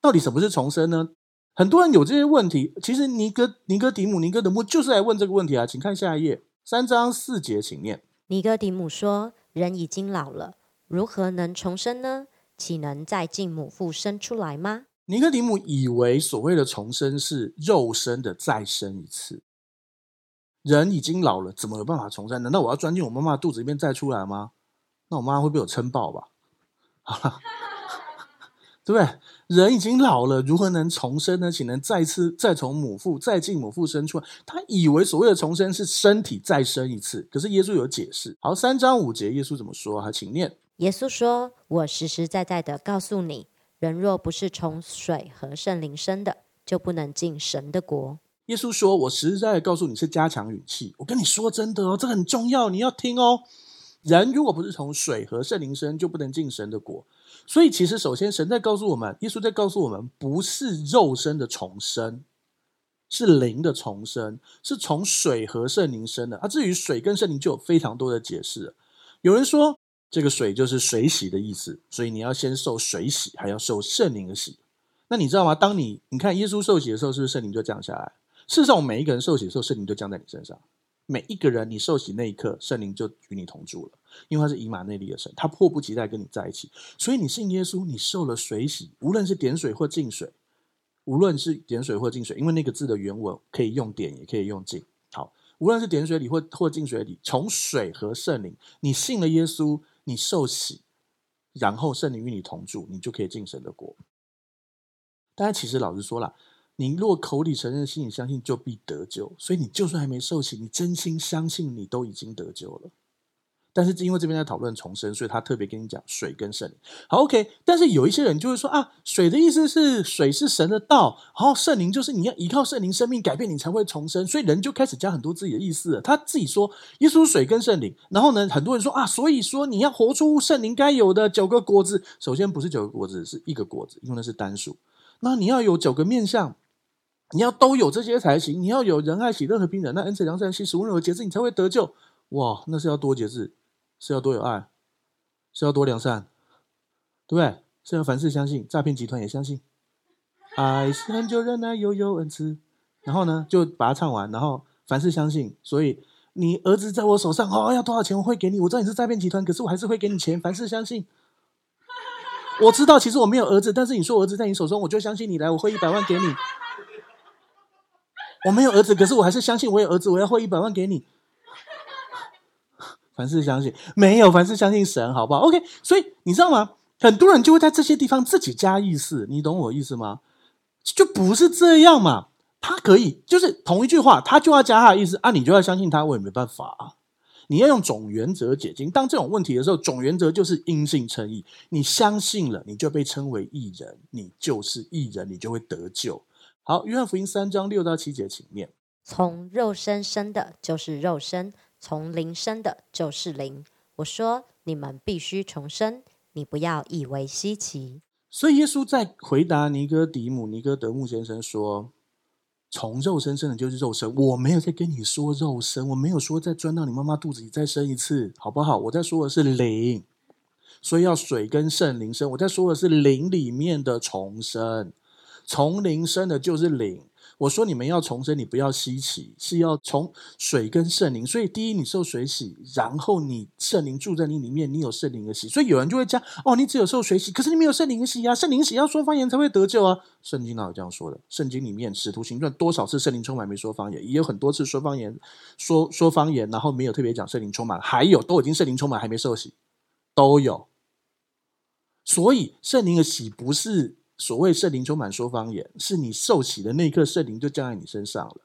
到底什么是重生呢？很多人有这些问题。其实尼哥尼哥底姆尼哥德慕就是来问这个问题啊。请看下一页，三章四节，请念。
尼哥底姆说：“人已经老了，如何能重生呢？岂能再进母腹生出来吗？”
尼哥底姆以为所谓的重生是肉身的再生一次。人已经老了，怎么有办法重生？难道我要钻进我妈妈肚子里面再出来吗？那我妈妈会被我撑爆吧？好了。对不对？人已经老了，如何能重生呢？岂能再次再从母腹再进母腹生出来？他以为所谓的重生是身体再生一次，可是耶稣有解释。好，三章五节，耶稣怎么说？还请念。
耶稣说：“我实实在在的告诉你，人若不是从水和圣灵生的，就不能进神的国。”
耶稣说：“我实实在在告诉你，是加强语气。我跟你说真的哦，这很重要，你要听哦。人如果不是从水和圣灵生，就不能进神的国。”所以，其实首先，神在告诉我们，耶稣在告诉我们，不是肉身的重生，是灵的重生，是从水和圣灵生的。啊，至于水跟圣灵，就有非常多的解释。有人说，这个水就是水洗的意思，所以你要先受水洗，还要受圣灵的洗。那你知道吗？当你你看耶稣受洗的时候，是不是圣灵就降下来？事实上，我每一个人受洗的时候，圣灵就降在你身上。每一个人，你受洗那一刻，圣灵就与你同住了，因为他是以马内利的神，他迫不及待跟你在一起。所以你信耶稣，你受了水洗，无论是点水或浸水，无论是点水或浸水，因为那个字的原文可以用点，也可以用浸。好，无论是点水里或或浸水里，从水和圣灵，你信了耶稣，你受洗，然后圣灵与你同住，你就可以进神的国。大家其实老实说了。你若口里承认，心里相信，就必得救。所以你就算还没受洗，你真心相信，你都已经得救了。但是因为这边在讨论重生，所以他特别跟你讲水跟圣灵。好，OK。但是有一些人就会说啊，水的意思是水是神的道，然后圣灵就是你要依靠圣灵生命改变你才会重生。所以人就开始加很多自己的意思。他自己说耶稣水跟圣灵，然后呢，很多人说啊，所以说你要活出圣灵该有的九个果子。首先不是九个果子，是一个果子，因为那是单数。那你要有九个面向。你要都有这些才行，你要有仁爱、喜乐、和平、忍耐、恩慈、良善、信实、温柔、节制，你才会得救。哇，那是要多节制，是要多有爱，是要多良善，对不对？是要凡事相信，诈骗集团也相信。爱是恒久忍耐，又有恩慈。然后呢，就把它唱完，然后凡事相信。所以你儿子在我手上，哦，要多少钱我会给你。我知道你是诈骗集团，可是我还是会给你钱。凡事相信。我知道其实我没有儿子，但是你说儿子在你手中，我就相信你来，我会一百万给你。我没有儿子，可是我还是相信我有儿子。我要汇一百万给你。凡事相信，没有凡事相信神，好不好？OK。所以你知道吗？很多人就会在这些地方自己加意思，你懂我意思吗？就不是这样嘛。他可以就是同一句话，他就要加他的意思啊，你就要相信他，我也没办法啊。你要用总原则解经。当这种问题的时候，总原则就是因信称义。你相信了，你就被称为义人，你就是义人，你就会得救。好，约翰福音三章六到七节，请念：
从肉身生的，就是肉身；从灵生的，就是灵。我说，你们必须重生，你不要以为稀奇。
所以耶稣在回答尼哥底母、尼哥德慕先生说：“从肉身生的，就是肉身。我没有在跟你说肉身，我没有说再钻到你妈妈肚子里再生一次，好不好？我在说的是灵，所以要水跟圣灵生。我在说的是灵里面的重生。”从灵生的就是灵。我说你们要重生，你不要稀奇，是要从水跟圣灵。所以第一，你受水洗，然后你圣灵住在你里面，你有圣灵的洗。所以有人就会讲：哦，你只有受水洗，可是你没有圣灵洗啊！圣灵洗要说方言才会得救啊！圣经哪有这样说的？圣经里面使徒行传多少次圣灵充满没说方言，也有很多次说方言，说说方言，然后没有特别讲圣灵充满，还有都已经圣灵充满还没受洗，都有。所以圣灵的洗不是。所谓圣灵充满说方言，是你受洗的那一刻，圣灵就降在你身上了。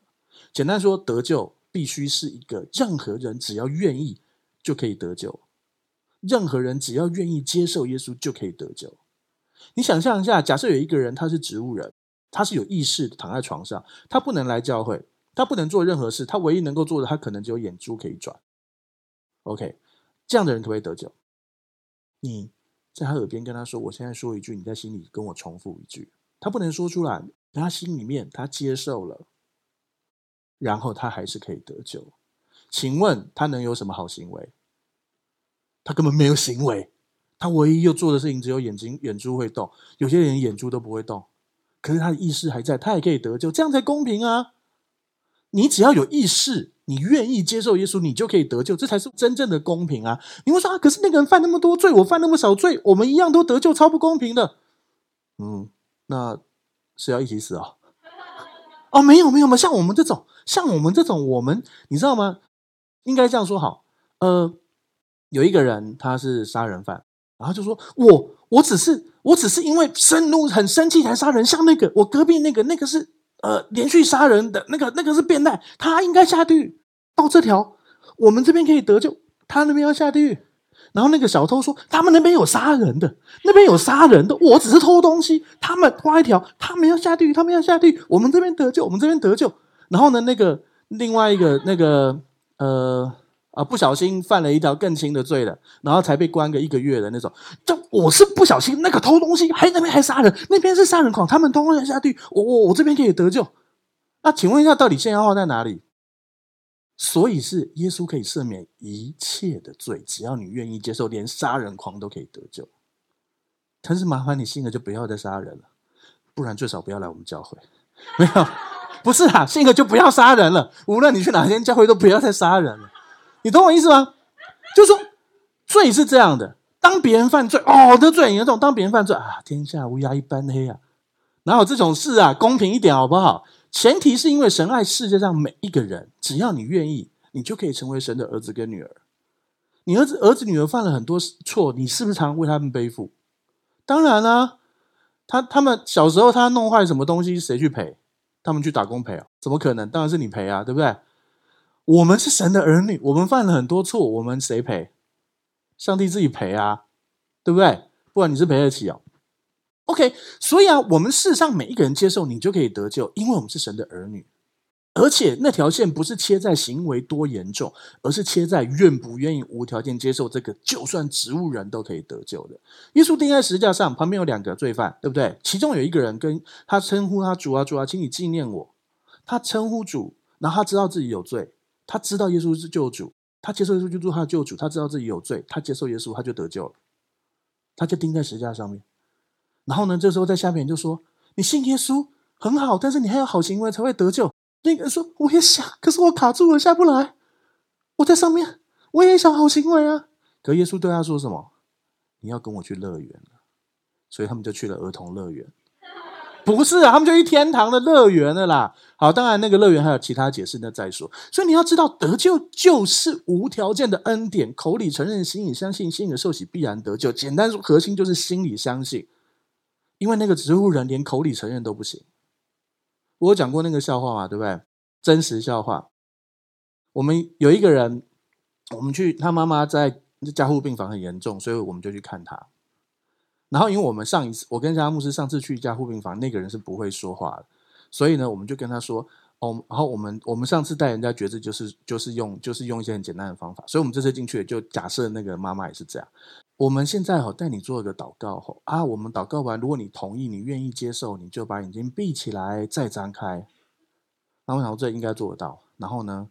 简单说，得救必须是一个任何人只要愿意就可以得救，任何人只要愿意接受耶稣就可以得救。你想象一下，假设有一个人他是植物人，他是有意识的躺在床上，他不能来教会，他不能做任何事，他唯一能够做的，他可能只有眼珠可以转。OK，这样的人可不可以得救？你？在他耳边跟他说：“我现在说一句，你在心里跟我重复一句。”他不能说出来，但他心里面他接受了，然后他还是可以得救。请问他能有什么好行为？他根本没有行为，他唯一要做的事情只有眼睛眼珠会动。有些人眼珠都不会动，可是他的意识还在，他也可以得救，这样才公平啊！你只要有意识，你愿意接受耶稣，你就可以得救，这才是真正的公平啊！你会说啊，可是那个人犯那么多罪，我犯那么少罪，我们一样都得救，超不公平的。嗯，那是要一起死啊？哦，没有没有嘛，像我们这种，像我们这种，我们你知道吗？应该这样说好。呃，有一个人他是杀人犯，然后就说我我只是我只是因为愤怒很生气才杀人，像那个我隔壁那个那个是。呃，连续杀人的那个，那个是变态，他应该下地狱。到这条，我们这边可以得救，他那边要下地狱。然后那个小偷说，他们那边有杀人的，那边有杀人的，我只是偷东西。他们画一条，他们要下地狱，他们要下地狱，我们这边得救，我们这边得救。然后呢，那个另外一个那个呃。啊！不小心犯了一条更轻的罪了，然后才被关个一个月的那种。就我是不小心，那个偷东西，还那边还杀人，那边是杀人狂，他们通通要下地狱。我我我这边可以得救。那请问一下，到底限要号在哪里？所以是耶稣可以赦免一切的罪，只要你愿意接受，连杀人狂都可以得救。但是麻烦你信了就不要再杀人了，不然最少不要来我们教会。没有，不是啊，信了就不要杀人了。无论你去哪间教会，都不要再杀人了。你懂我意思吗？就是说，罪是这样的：当别人犯罪，哦，这罪很严重；当别人犯罪啊，天下乌鸦一般黑啊，哪有这种事啊？公平一点好不好？前提是因为神爱世界上每一个人，只要你愿意，你就可以成为神的儿子跟女儿。你儿子、儿子、女儿犯了很多错，你是不是常为他们背负？当然啦、他他们小时候他弄坏什么东西，谁去赔？他们去打工赔啊？怎么可能？当然是你赔啊，对不对？我们是神的儿女，我们犯了很多错，我们谁赔？上帝自己赔啊，对不对？不然你是赔得起哦。OK，所以啊，我们世上每一个人接受你就可以得救，因为我们是神的儿女，而且那条线不是切在行为多严重，而是切在愿不愿意无条件接受这个，就算植物人都可以得救的。耶稣钉在十字架上，旁边有两个罪犯，对不对？其中有一个人跟他称呼他主啊主啊，请你纪念我。他称呼主，然后他知道自己有罪。他知道耶稣是救主，他接受耶稣就做他的救主。他知道自己有罪，他接受耶稣，他就得救了。他就钉在十字架上面。然后呢，这时候在下面就说：“你信耶稣很好，但是你还有好行为才会得救。”那个人说：“我也想，可是我卡住了，下不来。我在上面，我也想好行为啊。”可耶稣对他说什么？“你要跟我去乐园。”所以他们就去了儿童乐园。不是啊，他们就去天堂的乐园了啦。好，当然那个乐园还有其他解释，那再说。所以你要知道，得救就是无条件的恩典，口里承认，心里相信，心里受洗必然得救。简单说，核心就是心里相信。因为那个植物人连口里承认都不行。我有讲过那个笑话嘛，对不对？真实笑话。我们有一个人，我们去他妈妈在加护病房很严重，所以我们就去看他。然后，因为我们上一次，我跟家牧师上次去加护病房，那个人是不会说话的，所以呢，我们就跟他说，哦，然后我们我们上次带人家决志，就是就是用就是用一些很简单的方法，所以我们这次进去就假设那个妈妈也是这样。我们现在哈带你做一个祷告后啊，我们祷告完，如果你同意，你愿意接受，你就把眼睛闭起来再张开。然后我想这应该做得到。然后呢，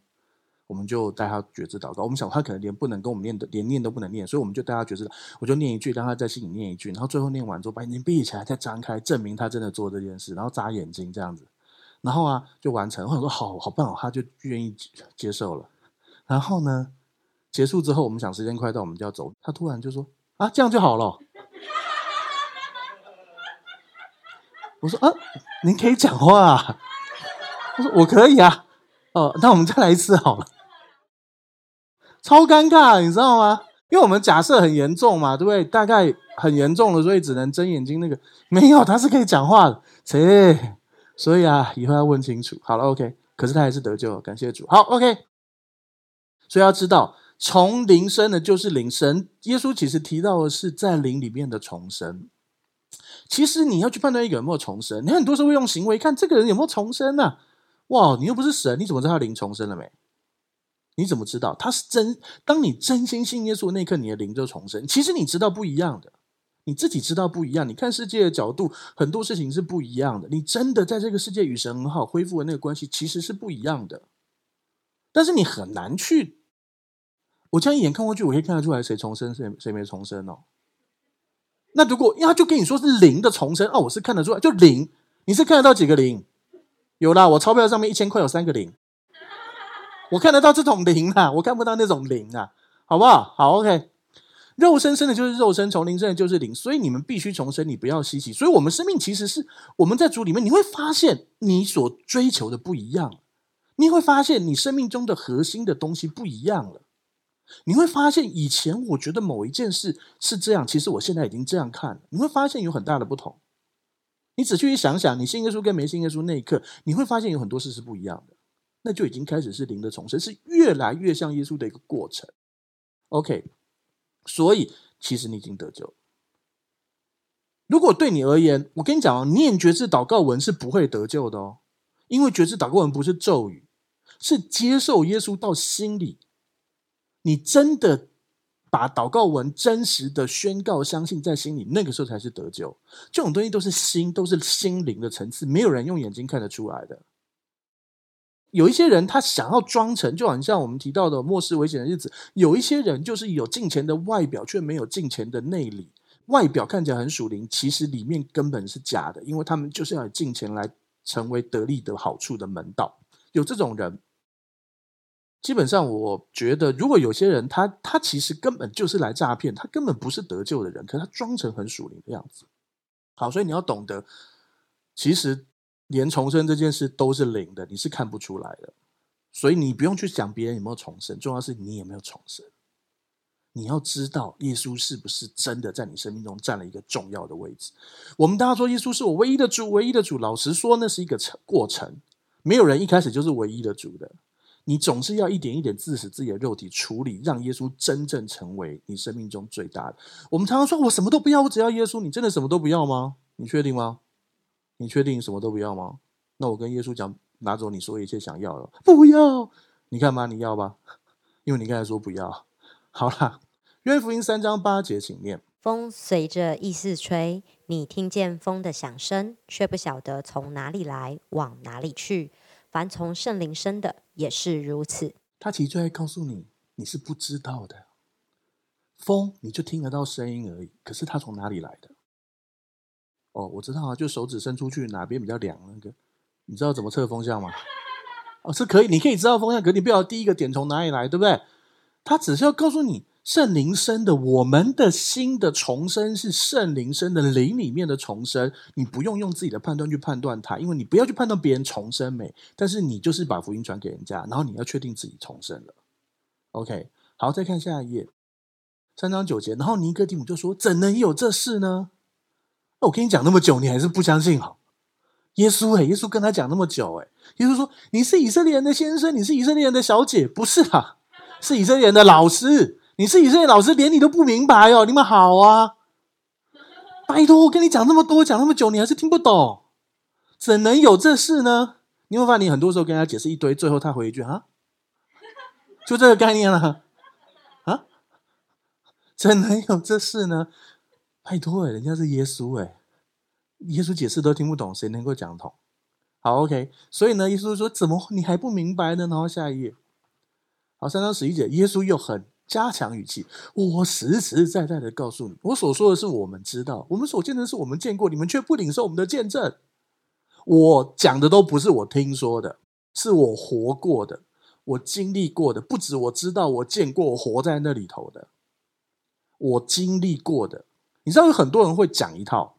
我们就带他觉知祷告。我们想他可能连不能跟我们念的，连念都不能念，所以我们就带他觉知。我就念一句，让他在心里念一句，然后最后念完之后，把眼睛闭起来，再张开，证明他真的做这件事，然后眨眼睛这样子，然后啊就完成。我想说好好棒哦，他就愿意接受了。然后呢，结束之后，我们想时间快到，我们就要走。他突然就说啊，这样就好了。我说啊，您可以讲话啊。他说我可以啊。哦，那我们再来一次好了。超尴尬，你知道吗？因为我们假设很严重嘛，对不对？大概很严重了，所以只能睁眼睛。那个没有，他是可以讲话的，切。所以啊，以后要问清楚。好了，OK。可是他还是得救，感谢主。好，OK。所以要知道，从灵生的就是灵生。耶稣其实提到的是在灵里面的重生。其实你要去判断一个人有没有重生，你很多时候会用行为看这个人有没有重生呢、哇，你又不是神，你怎么知道他灵重生了没？你怎么知道他是真？当你真心信耶稣那一刻，你的灵就重生。其实你知道不一样的，你自己知道不一样。你看世界的角度，很多事情是不一样的。你真的在这个世界与神很好，恢复的那个关系，其实是不一样的。但是你很难去，我这样一眼看过去，我可以看得出来谁重生，谁谁没重生哦。那如果他，就跟你说是零的重生哦，我是看得出来，就零，你是看得到几个零？有啦，我钞票上面一千块有三个零。我看得到这种零啊，我看不到那种零啊，好不好？好，OK。肉身生的就是肉身，从灵生的就是灵，所以你们必须重生，你不要稀奇。所以，我们生命其实是我们在主里面，你会发现你所追求的不一样，你会发现你生命中的核心的东西不一样了。你会发现以前我觉得某一件事是这样，其实我现在已经这样看了。你会发现有很大的不同。你仔细去想想，你信耶稣跟没信耶稣那一刻，你会发现有很多事是不一样的。那就已经开始是灵的重生，是越来越像耶稣的一个过程。OK。所以，其实你已经得救。如果对你而言，我跟你讲哦，念决志祷告文是不会得救的哦，因为决志祷告文不是咒语，是接受耶稣到心里。你真的把祷告文真实的宣告、相信在心里，那个时候才是得救。这种东西都是心，都是心灵的层次，没有人用眼睛看得出来的。有一些人，他想要装成，就好像我们提到的末世危险的日子。有一些人就是有敬钱的外表，却没有敬钱的内里。外表看起来很属灵，其实里面根本是假的，因为他们就是要敬钱来成为得利的好处的门道。有这种人，基本上我觉得，如果有些人他他其实根本就是来诈骗，他根本不是得救的人，可是他装成很属灵的样子。好，所以你要懂得，其实。连重生这件事都是灵的，你是看不出来的，所以你不用去想别人有没有重生，重要是你有没有重生。你要知道耶稣是不是真的在你生命中占了一个重要的位置。我们大家说耶稣是我唯一的主，唯一的主。老实说，那是一个程过程，没有人一开始就是唯一的主的。你总是要一点一点自死自己的肉体，处理让耶稣真正成为你生命中最大的。我们常常说我什么都不要，我只要耶稣。你真的什么都不要吗？你确定吗？你确定什么都不要吗？那我跟耶稣讲，拿走你所有一切想要的，不要。你看吧，你要吧，因为你刚才说不要。好啦，约福音三章八节，请念。
风随着意思吹，你听见风的响声，却不晓得从哪里来，往哪里去。凡从圣灵生的，也是如此。
他其实就在告诉你，你是不知道的。风，你就听得到声音而已，可是它从哪里来的？哦，我知道啊，就手指伸出去哪边比较凉那个，你知道怎么测风向吗？哦，是可以，你可以知道风向，可你不要第一个点从哪里来，对不对？他只是要告诉你，圣灵生的，我们的心的重生是圣灵生的灵里面的重生，你不用用自己的判断去判断它，因为你不要去判断别人重生没，但是你就是把福音传给人家，然后你要确定自己重生了。OK，好，再看下一页，三章九节，然后尼哥底母就说：“怎能有这事呢？”我跟你讲那么久，你还是不相信哈？耶稣诶，耶稣跟他讲那么久诶，耶稣说，你是以色列人的先生，你是以色列人的小姐，不是啊，是以色列人的老师。你是以色列老师，连你都不明白哦。你们好啊，拜托，我跟你讲那么多，讲那么久，你还是听不懂，怎能有这事呢？你会发现，你很多时候跟他解释一堆，最后他回一句啊，就这个概念了啊，怎能有这事呢？拜托哎，人家是耶稣哎，耶稣解释都听不懂，谁能够讲懂？好，OK，所以呢，耶稣说：“怎么你还不明白呢？”然后下一页，好，三章十一节，耶稣又很加强语气：“我实实在在的告诉你，我所说的是我们知道，我们所见的是我们见过，你们却不领受我们的见证。我讲的都不是我听说的，是我活过的，我经历过的，不止我知道，我见过，我活在那里头的，我经历过的。”你知道有很多人会讲一套，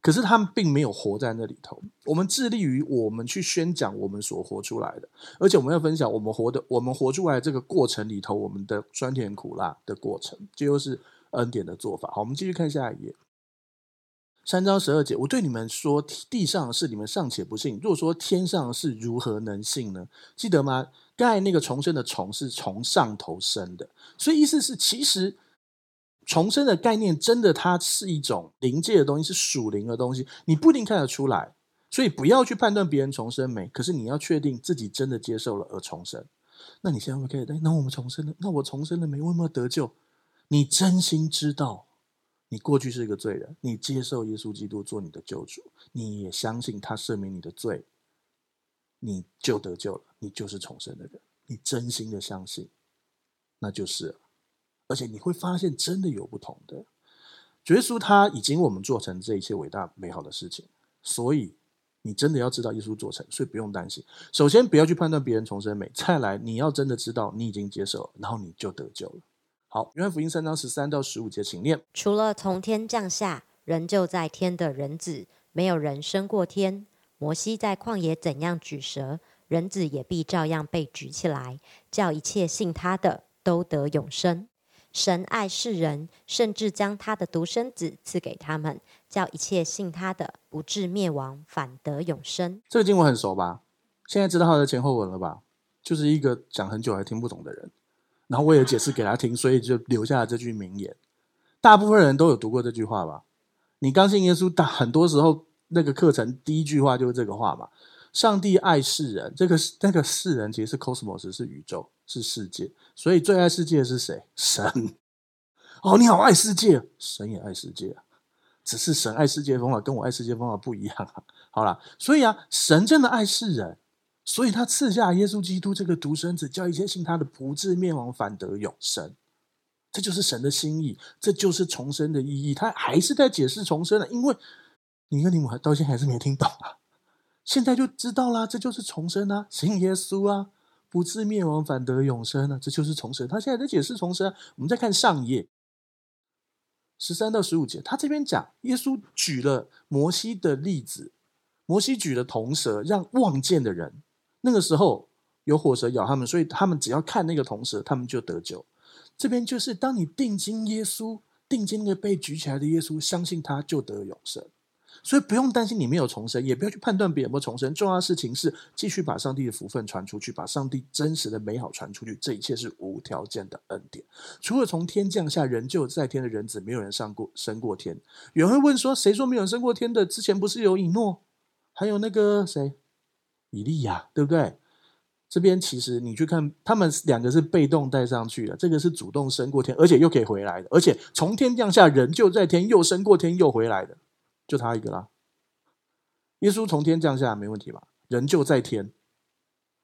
可是他们并没有活在那里头。我们致力于我们去宣讲我们所活出来的，而且我们要分享我们活的、我们活出来这个过程里头，我们的酸甜苦辣的过程，这就是恩典的做法。好，我们继续看下一页，三章十二节。我对你们说，地上的事你们尚且不信，若说天上的事如何能信呢？记得吗？刚才那个重生的“重”是从上头生的，所以意思是其实。重生的概念真的，它是一种灵界的东西，是属灵的东西，你不一定看得出来，所以不要去判断别人重生没。可是你要确定自己真的接受了而重生。那你现在会可以，哎，那我们重生了，那我重生了没？我有没有得救？你真心知道，你过去是一个罪人，你接受耶稣基督做你的救主，你也相信他赦免你的罪，你就得救了，你就是重生的人。你真心的相信，那就是。而且你会发现，真的有不同的。耶稣他已经为我们做成这一切伟大美好的事情，所以你真的要知道耶稣做成，所以不用担心。首先不要去判断别人重生没，再来你要真的知道你已经接受，然后你就得救了。好，约翰福音三章十三到十五节，请念：
除了从天降下，仍旧在天的人子，没有人升过天。摩西在旷野怎样举蛇，人子也必照样被举起来，叫一切信他的都得永生。神爱世人，甚至将他的独生子赐给他们，叫一切信他的不至灭亡，反得永生。
这个经文很熟吧？现在知道他的前后文了吧？就是一个讲很久还听不懂的人，然后我也解释给他听，所以就留下了这句名言。大部分人都有读过这句话吧？你刚信耶稣，大很多时候那个课程第一句话就是这个话嘛。上帝爱世人，这个那个世人其实是 cosmos，是宇宙，是世界。所以最爱世界的是谁？神。哦，你好爱世界，神也爱世界啊。只是神爱世界的方法跟我爱世界的方法不一样啊。好啦，所以啊，神真的爱世人，所以他赐下耶稣基督这个独生子，叫一切信他的不至灭亡，反得永生。这就是神的心意，这就是重生的意义。他还是在解释重生的，因为你跟你母到现在还是没听懂啊。现在就知道啦，这就是重生啊，信耶稣啊，不至灭亡，反得永生啊，这就是重生。他现在在解释重生。我们再看上页十三到十五节，他这边讲耶稣举了摩西的例子，摩西举了铜蛇，让望见的人那个时候有火蛇咬他们，所以他们只要看那个铜蛇，他们就得救。这边就是当你定睛耶稣，定睛那个被举起来的耶稣，相信他就得永生。所以不用担心你没有重生，也不要去判断别人有没有重生。重要的事情是继续把上帝的福分传出去，把上帝真实的美好传出去。这一切是无条件的恩典。除了从天降下人就在天的人子，没有人上过升过天。有人会问说：谁说没有人升过天的？之前不是有以诺，还有那个谁，以利亚，对不对？这边其实你去看，他们两个是被动带上去的，这个是主动升过天，而且又可以回来的，而且从天降下人就在天，又升过天又回来的。就他一个啦，耶稣从天降下没问题吧？人就在天，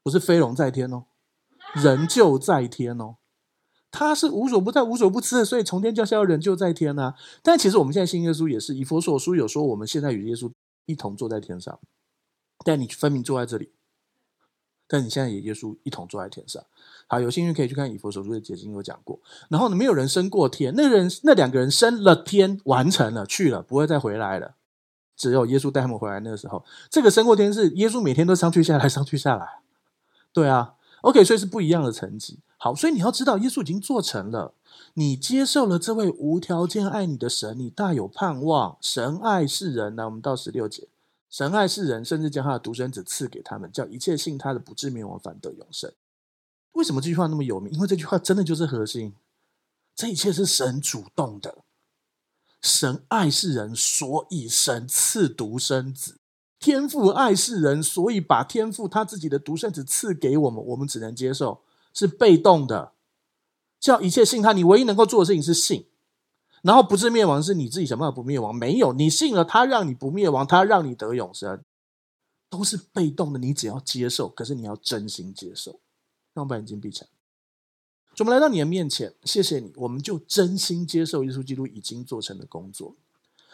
不是飞龙在天哦，人就在天哦。他是无所不在、无所不知的，所以从天降下人就在天啊。但其实我们现在信耶稣也是，以佛所书有说我们现在与耶稣一同坐在天上，但你分明坐在这里，但你现在也耶稣一同坐在天上。好，有兴趣可以去看以弗所书的解经有讲过。然后呢，没有人升过天，那人那两个人升了天，完成了去了，不会再回来了。只有耶稣带他们回来那个时候，这个升过天是耶稣每天都上去下来，上去下来。对啊，OK，所以是不一样的层级。好，所以你要知道，耶稣已经做成了，你接受了这位无条件爱你的神，你大有盼望。神爱世人，那我们到十六节，神爱世人，甚至将他的独生子赐给他们，叫一切信他的不至灭亡，反得永生。为什么这句话那么有名？因为这句话真的就是核心。这一切是神主动的，神爱世人，所以神赐独生子。天父爱世人，所以把天父他自己的独生子赐给我们，我们只能接受，是被动的。叫一切信他，你唯一能够做的事情是信，然后不至灭亡，是你自己想办法不灭亡。没有，你信了他，让你不灭亡，他让你得永生，都是被动的。你只要接受，可是你要真心接受。让我把眼睛闭起来。我们来到你的面前，谢谢你，我们就真心接受耶稣基督已经做成的工作。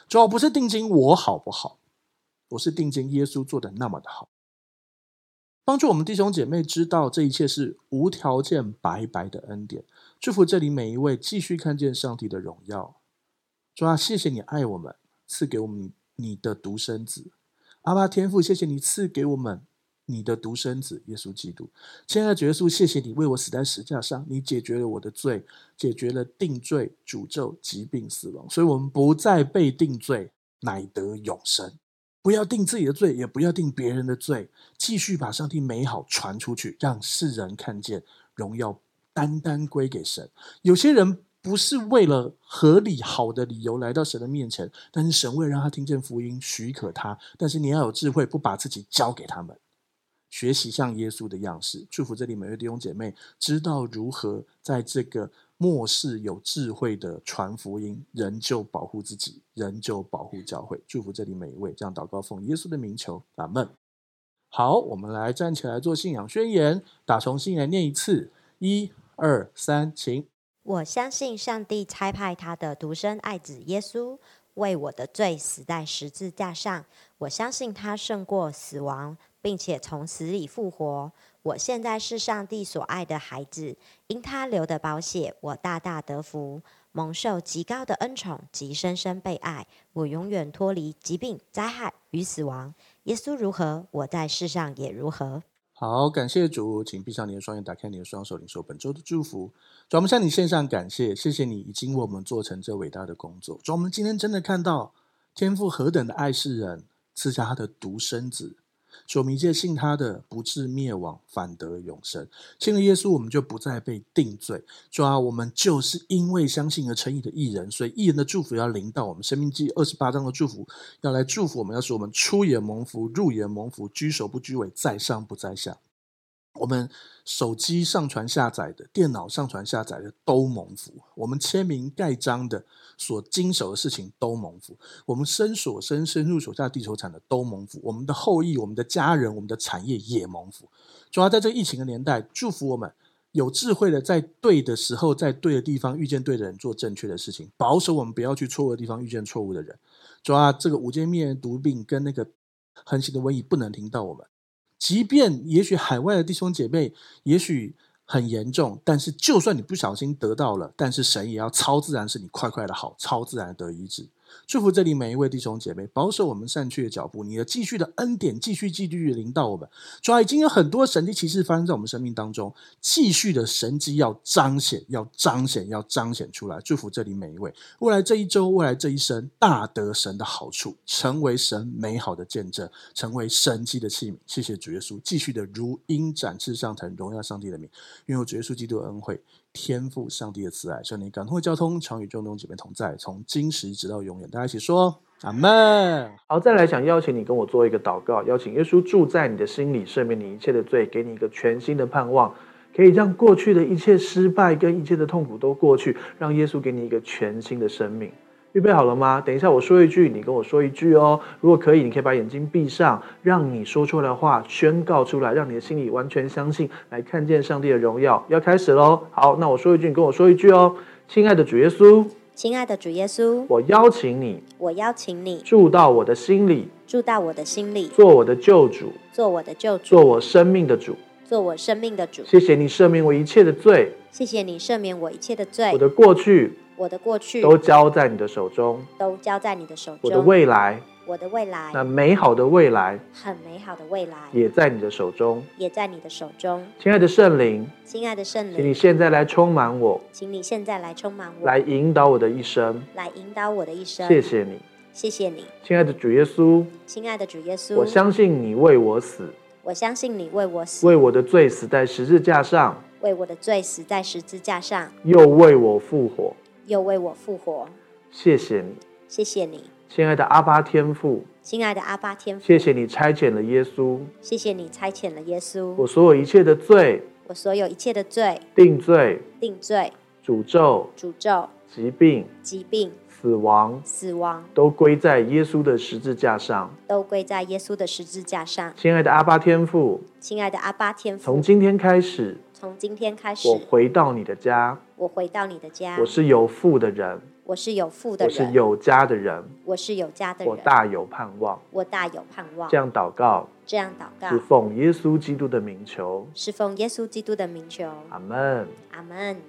主要不是定睛我好不好，我是定睛耶稣做的那么的好。帮助我们弟兄姐妹知道这一切是无条件白白的恩典。祝福这里每一位继续看见上帝的荣耀。主啊，谢谢你爱我们，赐给我们你的独生子。阿爸天父，谢谢你赐给我们。你的独生子耶稣基督，亲爱的耶稣，谢谢你为我死在十架上，你解决了我的罪，解决了定罪、诅咒、疾病、死亡，所以我们不再被定罪，乃得永生。不要定自己的罪，也不要定别人的罪，继续把上帝美好传出去，让世人看见荣耀单单归给神。有些人不是为了合理好的理由来到神的面前，但是神为让他听见福音，许可他。但是你要有智慧，不把自己交给他们。学习像耶稣的样式，祝福这里每位弟兄姐妹知道如何在这个末世有智慧的传福音，仍旧保护自己，仍旧保护教会。祝福这里每一位，这样祷告奉耶稣的名求，阿门。好，我们来站起来做信仰宣言，打从心来念一次，一二三，请。
我相信上帝差派他的独生爱子耶稣。为我的罪死在十字架上。我相信他胜过死亡，并且从死里复活。我现在是上帝所爱的孩子，因他流的宝血，我大大得福，蒙受极高的恩宠，及深深被爱。我永远脱离疾病、灾害与死亡。耶稣如何，我在世上也如何。
好，感谢主，请闭上你的双眼，打开你的双手，领受本周的祝福。主，我们向你献上感谢，谢谢你已经为我们做成这伟大的工作。主，我们今天真的看到天父何等的爱世人，赐下他的独生子。所，迷界信他的，不至灭亡，反得永生。信了耶稣，我们就不再被定罪。主啊，我们就是因为相信而成义的义人，所以义人的祝福要临到我们。生命记二十八章的祝福要来祝福我们，要使我们出也蒙福，入也蒙福，居首不居尾，在上不在下。我们手机上传下载的，电脑上传下载的都蒙福；我们签名盖章的，所经手的事情都蒙福；我们伸所生、生入手下地球产的都蒙福；我们的后裔、我们的家人、我们的产业也蒙福。主要在这个疫情的年代，祝福我们有智慧的，在对的时候，在对的地方遇见对的人，做正确的事情，保守我们不要去错误的地方遇见错误的人。主要这个五界灭毒病跟那个横行的瘟疫不能临到我们。即便也许海外的弟兄姐妹也许很严重，但是就算你不小心得到了，但是神也要超自然是你快快的好，超自然得医治。祝福这里每一位弟兄姐妹，保守我们散去的脚步。你的继续的恩典，继续继续临到我们。主啊，已经有很多神迹奇事发生在我们生命当中，继续的神迹要彰显，要彰显，要彰显出来。祝福这里每一位，未来这一周，未来这一生，大得神的好处，成为神美好的见证，成为神迹的器皿。谢谢主耶稣，继续的如鹰展翅上腾，荣耀上帝的名。愿有主耶稣基督的恩惠。天赋上帝的慈爱，圣灵感通交通，常与众弟兄姐妹同在，从今时直到永远。大家一起说阿门。好，再来想邀请你跟我做一个祷告，邀请耶稣住在你的心里，赦免你一切的罪，给你一个全新的盼望，可以让过去的一切失败跟一切的痛苦都过去，让耶稣给你一个全新的生命。预备好了吗？等一下我说一句，你跟我说一句哦。如果可以，你可以把眼睛闭上，让你说出来的话宣告出来，让你的心里完全相信，来看见上帝的荣耀。要开始喽！好，那我说一句，你跟我说一句哦。亲爱的主耶稣，
亲爱的主耶稣，
我邀请你，
我邀请你
住到我的心里，
住到我的心里，
做我的救主，
做我的救主，
做我生命的主。
做我生命的主，
谢谢你赦免我一切的罪。
谢谢你赦免我一切的罪。
我的过去，
我的过去
都交在你的手中，
都交在你的手中。
我的未来，
我的未来，
那美好的未来，
很美好的未来，
也在你的手中，
也在你的手中。
亲爱的圣灵，
亲爱的圣灵，
请你现在来充满我，
请你现在来充满我，
来引导我的一生，
来引导我的一生。
谢谢你，
谢谢你，
亲爱的主耶稣，
亲爱的主耶稣，
我相信你为我死。
我相信你为我死，
为我的罪死在十字架上，
为我的罪死在十字架上，
又为我复活，
又为我复活。
谢谢你，
谢谢你，
亲爱的阿巴天父，
亲爱的阿巴天父，
谢谢你差遣了耶稣，
谢谢你差遣了耶稣，
我所有一切的罪，
我所有一切的罪，
定罪，
定罪，
诅咒，
诅咒，
疾病，
疾病。
死亡，
死亡
都归在耶稣的十字架上，
都归在耶稣的十字架上。
亲爱的阿巴天父，
亲爱的阿巴天父，
从今天开始，
从今天开始，
我回到你的家，
我回到你的家，
我是有父的人，
我是有父的人，
我是有家的人，
我是有家的人，
我大有盼望，
我大有盼望。
这样祷告，
这样祷告，
是奉耶稣基督的名求，
是奉耶稣基督的名求。
阿门，
阿门。